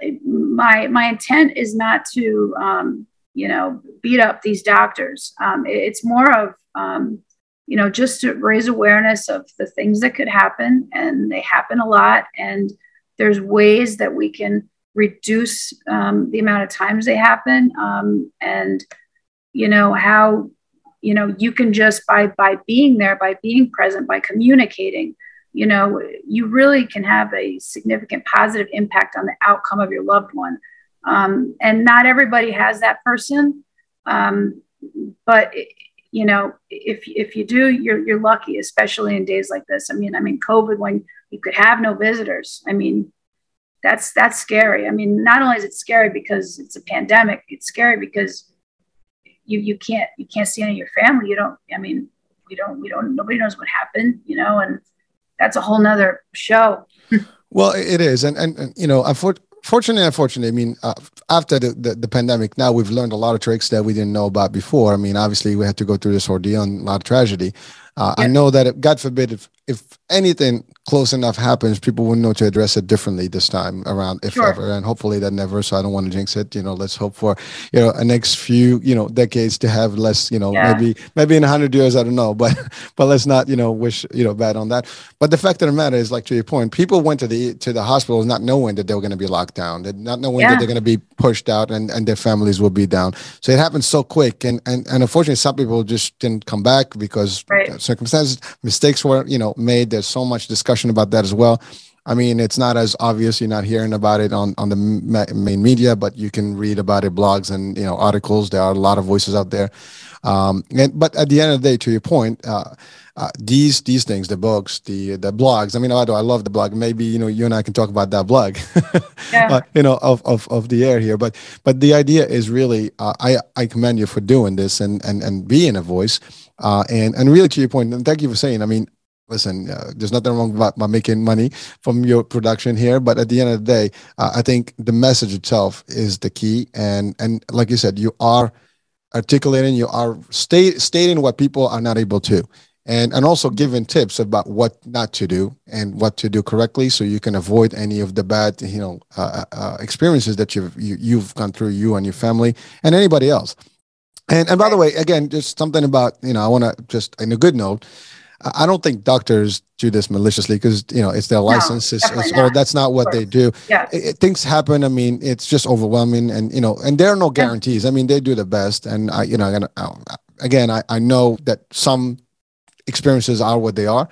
it, my my intent is not to um, you know beat up these doctors. Um, it, it's more of um, you know just to raise awareness of the things that could happen and they happen a lot and there's ways that we can reduce um, the amount of times they happen um, and you know how you know you can just by by being there by being present by communicating you know, you really can have a significant positive impact on the outcome of your loved one. Um, and not everybody has that person. Um, but you know, if if you do, you're you're lucky, especially in days like this. I mean, I mean, COVID when you could have no visitors. I mean, that's that's scary. I mean, not only is it scary because it's a pandemic, it's scary because you you can't you can't see any of your family. You don't. I mean, we don't we don't nobody knows what happened. You know, and that's a whole nother show. well, it is, and and, and you know, fortunately, unfortunately, I mean, uh, after the, the, the pandemic, now we've learned a lot of tricks that we didn't know about before. I mean, obviously, we had to go through this ordeal and a lot of tragedy. Uh, yeah. I know that, it, God forbid, if if anything close enough happens, people will know to address it differently this time around, if sure. ever. And hopefully that never. So I don't want to jinx it. You know, let's hope for you know a next few you know decades to have less. You know, yeah. maybe maybe in a hundred years, I don't know, but but let's not you know wish you know bad on that. But the fact of the matter is, like to your point, people went to the to the hospitals not knowing that they were going to be locked down, not knowing yeah. that they're going to be pushed out and and their families will be down. So it happened so quick, and and and unfortunately, some people just didn't come back because right. circumstances, mistakes were you know made. There's so much discussion about that as well. I mean, it's not as obvious. You're not hearing about it on, on the main media, but you can read about it, blogs and you know articles. There are a lot of voices out there. Um, and but at the end of the day, to your point, uh, uh, these these things, the books, the the blogs. I mean, I, do. I love the blog. Maybe you know you and I can talk about that blog, yeah. uh, you know, of, of of the air here. But but the idea is really, uh, I I commend you for doing this and and and being a voice. Uh, and and really to your point, and thank you for saying. I mean, listen, uh, there's nothing wrong about, about, making money from your production here, but at the end of the day, uh, I think the message itself is the key. And and like you said, you are articulating, you are state, stating what people are not able to. And, and also giving tips about what not to do and what to do correctly so you can avoid any of the bad you know uh, uh, uh experiences that you've you, have you have gone through you and your family and anybody else and and by the way again just something about you know i want to just in a good note I don't think doctors do this maliciously because you know it's their license, no, it's, it's, or that's not what they do. Yeah, it, it, things happen. I mean, it's just overwhelming, and you know, and there are no guarantees. Yeah. I mean, they do the best, and I, you know, again, I, I know that some experiences are what they are,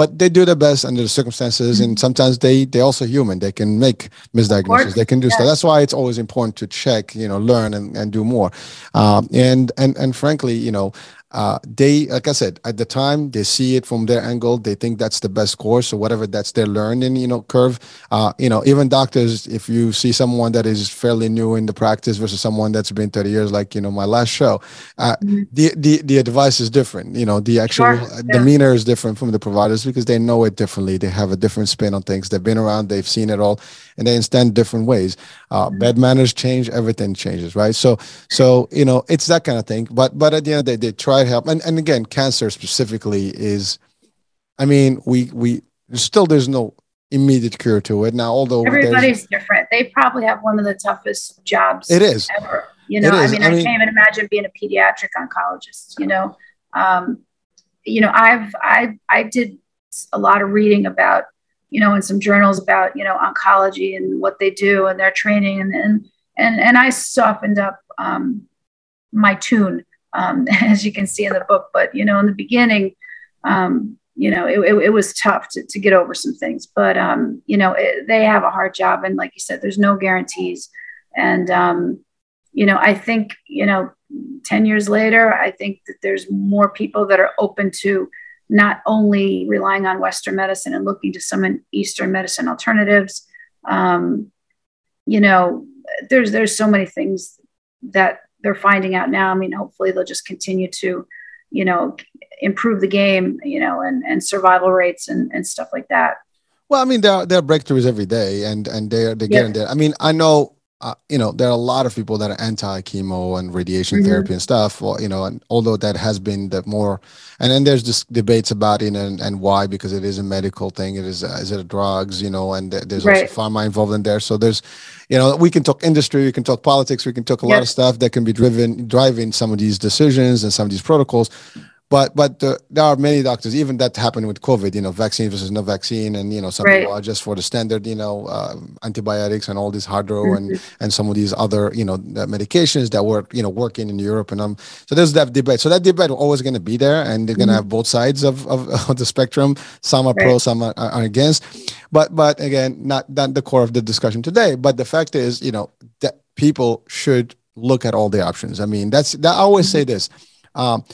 but they do their best under the circumstances, mm-hmm. and sometimes they they also human. They can make misdiagnoses. They can do yeah. stuff. That's why it's always important to check, you know, learn and, and do more. Um, and and and frankly, you know, uh, they like i said at the time they see it from their angle they think that's the best course or whatever that's their learning you know curve uh, you know even doctors if you see someone that is fairly new in the practice versus someone that's been 30 years like you know my last show uh, mm-hmm. the, the the advice is different you know the actual sure. yeah. demeanor is different from the providers because they know it differently they have a different spin on things they've been around they've seen it all and they understand different ways uh, mm-hmm. bed manners change everything changes right so so you know it's that kind of thing but but at the end of the day they try help. And, and again, cancer specifically is, I mean, we, we still, there's no immediate cure to it. Now, although everybody's different, they probably have one of the toughest jobs it is ever. You know, I mean, I, I mean, can't even imagine being a pediatric oncologist, you know, um, you know, I've, I, I did a lot of reading about, you know, in some journals about, you know, oncology and what they do and their training. And, and, and, and I softened up, um, my tune um, as you can see in the book. But you know, in the beginning, um, you know, it, it, it, was tough to, to get over some things. But um, you know, it, they have a hard job, and like you said, there's no guarantees. And um, you know, I think you know, ten years later, I think that there's more people that are open to not only relying on Western medicine and looking to some Eastern medicine alternatives. Um, you know, there's there's so many things that they're finding out now. I mean, hopefully they'll just continue to, you know, improve the game, you know, and and survival rates and and stuff like that. Well, I mean, there are, there are breakthroughs every day, and and they're they're getting yeah. there. I mean, I know uh, you know, there are a lot of people that are anti chemo and radiation mm-hmm. therapy and stuff. Well, you know, and although that has been the more, and then there's just debates about it and, and why because it is a medical thing. It is uh, is it drugs, you know, and there's right. also pharma involved in there. So there's, you know, we can talk industry, we can talk politics, we can talk a yep. lot of stuff that can be driven driving some of these decisions and some of these protocols. But but the, there are many doctors, even that happened with COVID, you know, vaccine versus no vaccine, and you know, some right. people are just for the standard, you know, uh, antibiotics and all this hydro mm-hmm. and and some of these other, you know, medications that work, you know, working in Europe and um. So there's that debate. So that debate always going to be there, and they're going to mm-hmm. have both sides of, of, of the spectrum. Some are right. pro, some are, are against. But but again, not not the core of the discussion today. But the fact is, you know, that people should look at all the options. I mean, that's that. I always mm-hmm. say this. Um,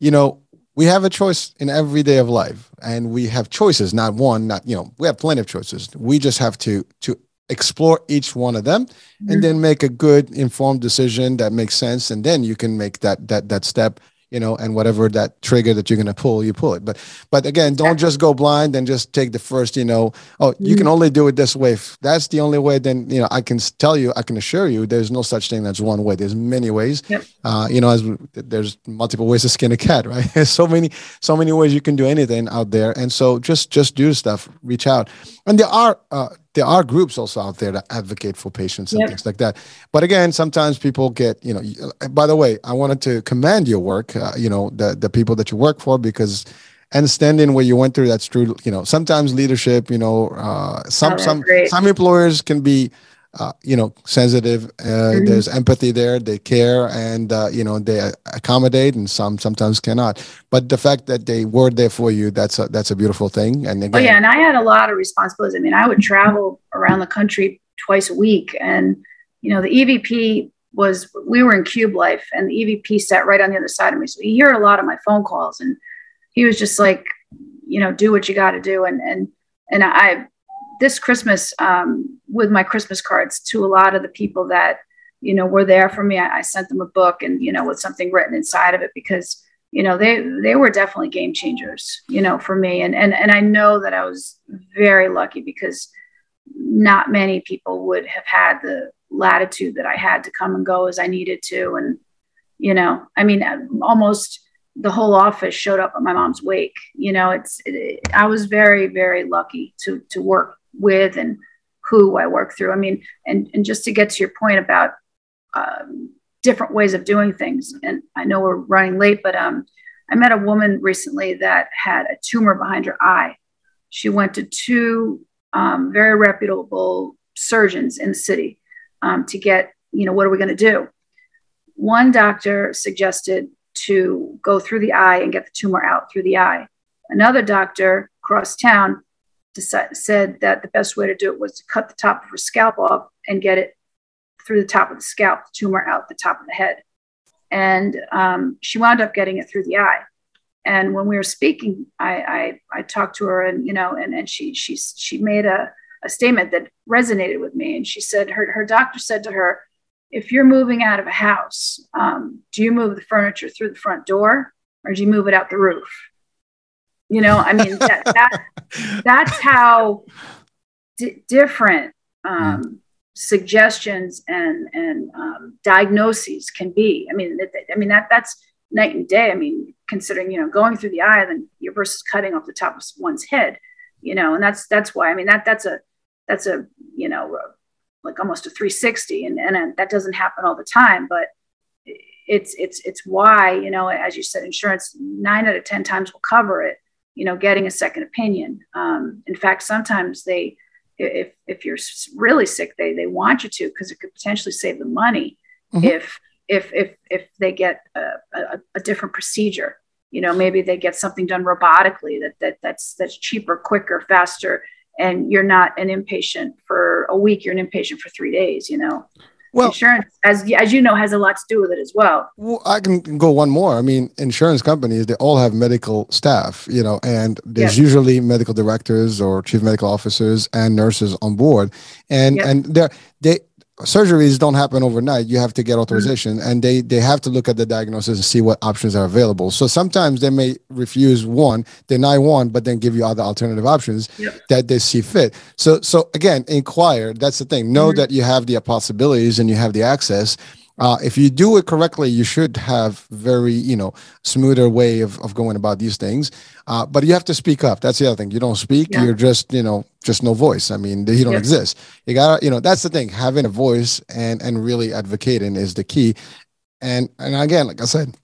you know, we have a choice in every day of life and we have choices not one not you know we have plenty of choices. We just have to to explore each one of them and then make a good informed decision that makes sense and then you can make that that that step you know, and whatever that trigger that you're going to pull, you pull it. But, but again, don't just go blind and just take the first, you know, oh, you can mm-hmm. only do it this way. If that's the only way, then, you know, I can tell you, I can assure you there's no such thing as one way. There's many ways, yep. uh, you know, as there's multiple ways to skin a cat, right? There's so many, so many ways you can do anything out there. And so just, just do stuff, reach out. And there are, uh, there are groups also out there that advocate for patients and yep. things like that. But again, sometimes people get, you know, by the way, I wanted to commend your work, uh, you know, the, the people that you work for, because understanding what you went through, that's true. You know, sometimes leadership, you know, uh, some, oh, some, great. some employers can be, uh, you know, sensitive. Uh, mm-hmm. There's empathy there. They care, and uh, you know, they accommodate, and some sometimes cannot. But the fact that they were there for you, that's a that's a beautiful thing. And again, oh yeah, and I had a lot of responsibilities. I mean, I would travel around the country twice a week, and you know, the EVP was we were in Cube Life, and the EVP sat right on the other side of me, so he heard a lot of my phone calls, and he was just like, you know, do what you got to do, and and and I this Christmas um, with my Christmas cards to a lot of the people that you know were there for me. I, I, sent them a book and you know with something written inside of it because you know they they were definitely game changers you know for me and and and I know that I was very lucky because not many people would have had the latitude that I had to come and go as I needed to and you know I mean almost the whole office showed up at my mom's wake. You know, it's it, I was very very lucky to to work with and who I work through. I mean, and, and just to get to your point about um, different ways of doing things, and I know we're running late, but um, I met a woman recently that had a tumor behind her eye. She went to two um, very reputable surgeons in the city um, to get, you know, what are we going to do? One doctor suggested to go through the eye and get the tumor out through the eye. Another doctor across town decided, said that the best way to do it was to cut the top of her scalp off and get it through the top of the scalp, the tumor out the top of the head. And um, she wound up getting it through the eye. And when we were speaking, I, I, I talked to her and, you know, and, and she, she, she made a, a statement that resonated with me. And she said, her, her doctor said to her, if you're moving out of a house, um, do you move the furniture through the front door or do you move it out the roof? You know, I mean, that, that that's how d- different um, mm. suggestions and and um, diagnoses can be. I mean, I mean that that's night and day. I mean, considering you know going through the eye, then you're versus cutting off the top of one's head. You know, and that's that's why I mean that that's a that's a you know like almost a 360, and and that doesn't happen all the time, but it's it's it's why you know as you said insurance nine out of ten times will cover it you know getting a second opinion. Um, in fact sometimes they if if you're really sick they they want you to because it could potentially save them money mm-hmm. if if if if they get a, a, a, different procedure. You know maybe they get something done robotically that, that that's that's cheaper quicker faster and you're not an inpatient for a week you're an inpatient for three days you know well, insurance, as as you know, has a lot to do with it as well. Well, I can go one more. I mean, insurance companies they all have medical staff, you know, and there's usually medical directors or chief medical officers and nurses on board, and yep. and they're they surgeries don't happen overnight you have to get authorization mm-hmm. and they they have to look at the diagnosis and see what options are available so sometimes they may refuse one deny one but then give you other alternative options yep. that they see fit so so again inquire that's the thing know mm-hmm. that you have the possibilities and you have the access uh, if you do it correctly, you should have very, you know, smoother way of, of going about these things. Uh, but you have to speak up. That's the other thing. You don't speak. Yeah. You're just, you know, just no voice. I mean, you don't exist. You gotta, you know, that's the thing. Having a voice and and really advocating is the key. And and again, like I said,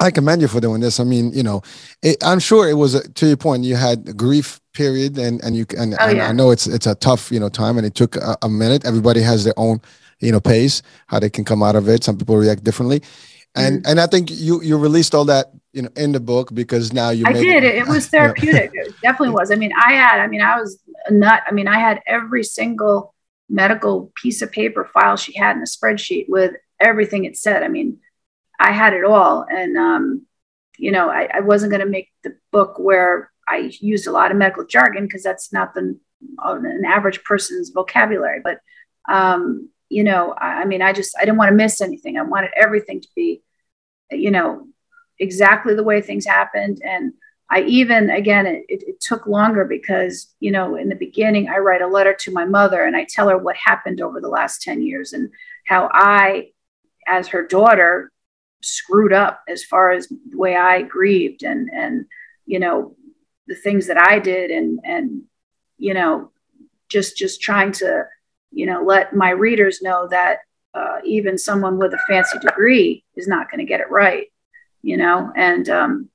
I commend you for doing this. I mean, you know, it, I'm sure it was a, to your point. You had a grief period, and and you and, oh, and I know it's it's a tough you know time, and it took a, a minute. Everybody has their own you know pace how they can come out of it. Some people react differently. And mm-hmm. and i think you you released all that you know in the book because now you i did. it, it was therapeutic. It definitely was. I mean i had i mean i was a nut. I mean i had every single medical piece of paper file she had in a spreadsheet with everything it said. I mean i had it all. And um you know i, I wasn't going to make the book where i used a lot of medical jargon because that's not the an average person's vocabulary. But um you know, I, I mean, I just, I didn't want to miss anything. I wanted everything to be, you know, exactly the way things happened. And I even, again, it, it, took longer because, you know, in the beginning, I write a letter to my mother and I tell her what happened over the last 10 years and how I, as her daughter, screwed up as far as the way I grieved and, and, you know, the things that I did and, and, you know, just, just trying to, you know, let my readers know that uh, even someone with a fancy degree is not going to get it right, you know, and um,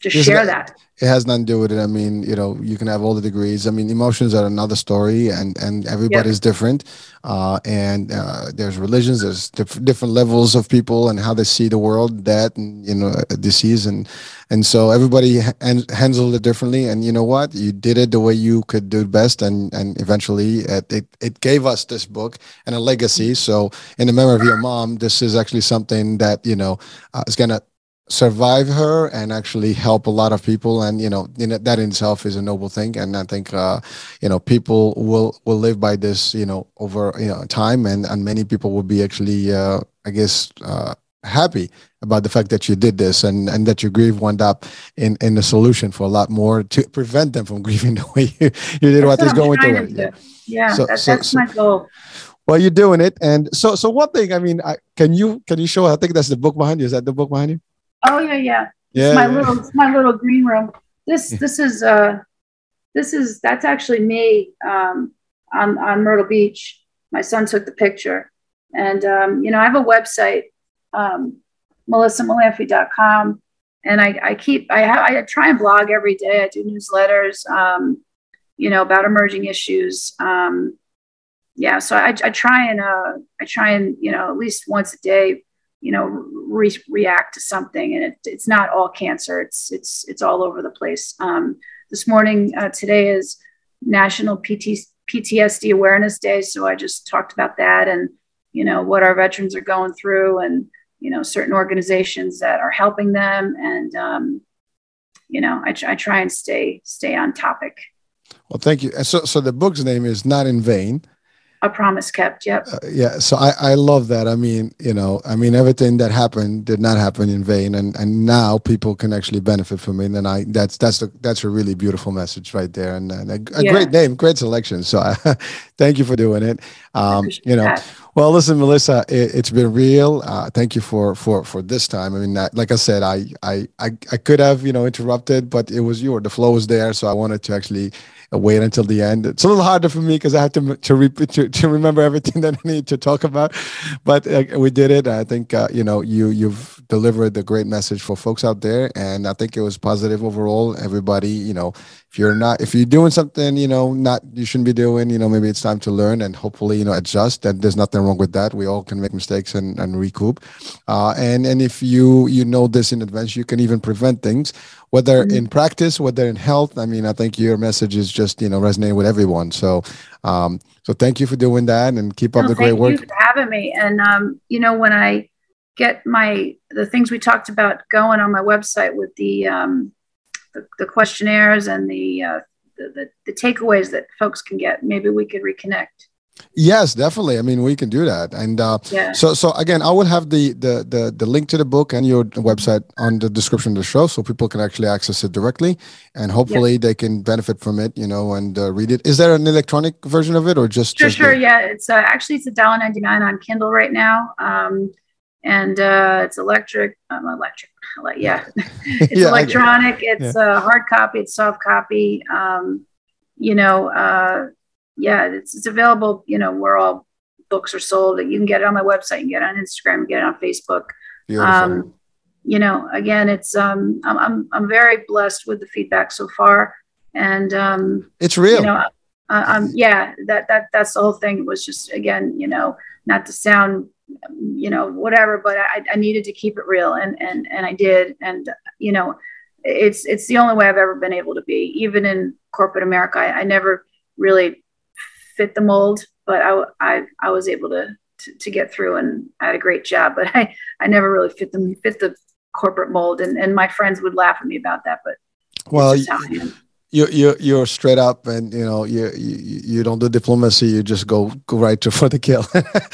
just share that it has nothing to do with it. I mean, you know, you can have all the degrees. I mean, emotions are another story, and and everybody's different. Uh, and uh, there's religions, there's diff- different levels of people and how they see the world, that and you know, disease, and and so everybody handled it differently. And you know what? You did it the way you could do it best, and and eventually it it, it gave us this book and a legacy. So in the memory of your mom, this is actually something that you know uh, is gonna survive her and actually help a lot of people. And you know, you know that in itself is a noble thing. And i think uh, you know people will will live by this you know over you know time. And and many people will be actually uh, i guess uh, happy about the fact that you did this and and that your grief wound up in in the solution for a lot more to prevent them from grieving the way you, you did what is going through. it yeah, yeah so, that, so, that's so, my goal. Well you're doing it. And so so one thing i mean I, can you can you show i think that's the book behind you. Is that the book behind you Oh yeah, yeah. Yeah. It's my yeah. little it's my little green room. This this is uh this is that's actually me um on on Myrtle Beach. My son took the picture. And um, you know, I have a website, um, melissamullamphy.com. And I, I keep I have I try and blog every day. I do newsletters, um, you know, about emerging issues. Um, yeah, so I, I try and uh, I try and you know at least once a day you know re- react to something and it, it's not all cancer. It's it's it's all over the place. Um, this morning uh, today is national PT, ptsd awareness day so i just talked about that and you know what our veterans are going through and you know certain organizations that are helping them and um, you know I, I try and stay stay on topic. Well thank you. So so the book's name is not in vain a promise kept. Yep. Uh, yeah. So I, I love that. I mean, you know, I mean, everything that happened did not happen in vain, and and now people can actually benefit from it. And I that's that's a that's a really beautiful message right there, and, and a, a yeah. great name, great selection. So I, thank you for doing it. Um, you know. That. Well, listen, Melissa, it, has been real. Uh, thank you for for for this time. I mean, like I said, I, I I I could have you know interrupted, but it was your the flow was there, so I wanted to actually wait until the end. It's a little harder for me because I have to to, re- to to remember everything that I need to talk about. But uh, we did it. I think uh, you know you you've delivered a great message for folks out there, and I think it was positive overall. Everybody, you know, if you're not if you're doing something, you know, not you shouldn't be doing, you know, maybe it's time to learn and hopefully you know adjust. And there's nothing wrong with that. We all can make mistakes and and recoup. Uh, and and if you you know this in advance, you can even prevent things whether mm-hmm. in practice, whether in health. I mean, I think your message is just you know resonating with everyone. So, um, so thank you for doing that and keep up no, the great work. Thank you for having me. And um, you know, when I get my the things we talked about going on my website with the um, the, the questionnaires and the, uh, the, the the takeaways that folks can get, maybe we could reconnect. Yes, definitely. I mean, we can do that. And uh, yeah. so, so again, I will have the, the the the link to the book and your website on the description of the show, so people can actually access it directly, and hopefully they can benefit from it. You know, and uh, read it. Is there an electronic version of it, or just? Sure, just sure. The- yeah, it's uh, actually it's a dollar ninety nine on Kindle right now, um, and uh, it's electric. Um, electric. Yeah, it's yeah, electronic. It's a yeah. hard copy. It's soft copy. Um, you know uh, yeah, it's, it's available, you know, where all books are sold. You can get it on my website, you can get it on Instagram, get it on Facebook. Um, you know, again, it's um, I'm, I'm I'm very blessed with the feedback so far, and um, it's real. You know, uh, um, yeah, that that that's the whole thing. It was just again, you know, not to sound, you know, whatever, but I, I needed to keep it real, and and and I did, and you know, it's it's the only way I've ever been able to be, even in corporate America. I, I never really fit the mold, but I, I, I was able to, to, to, get through and I had a great job, but I, I never really fit the, fit the corporate mold. And, and my friends would laugh at me about that, but well, you you you're straight up and you know you you, you don't do diplomacy you just go go right to for the kill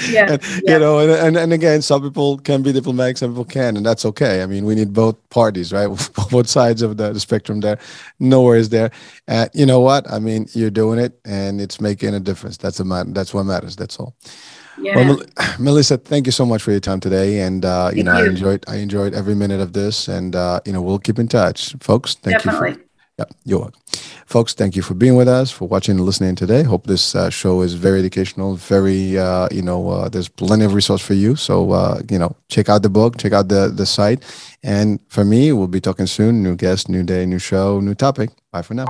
yeah, and, yeah. you know and, and and again some people can be diplomatic some people can and that's okay i mean we need both parties right both sides of the, the spectrum there no worries there uh, you know what i mean you're doing it and it's making a difference that's a matter that's what matters that's all yeah. Well, Melissa, thank you so much for your time today, and uh, you know you. I enjoyed I enjoyed every minute of this, and uh, you know we'll keep in touch, folks. Thank Definitely. you. For, yeah, you're welcome. Folks, thank you for being with us, for watching and listening today. Hope this uh, show is very educational, very, uh, you know, uh, there's plenty of resource for you. So, uh, you know, check out the book, check out the, the site. And for me, we'll be talking soon. New guest, new day, new show, new topic. Bye for now.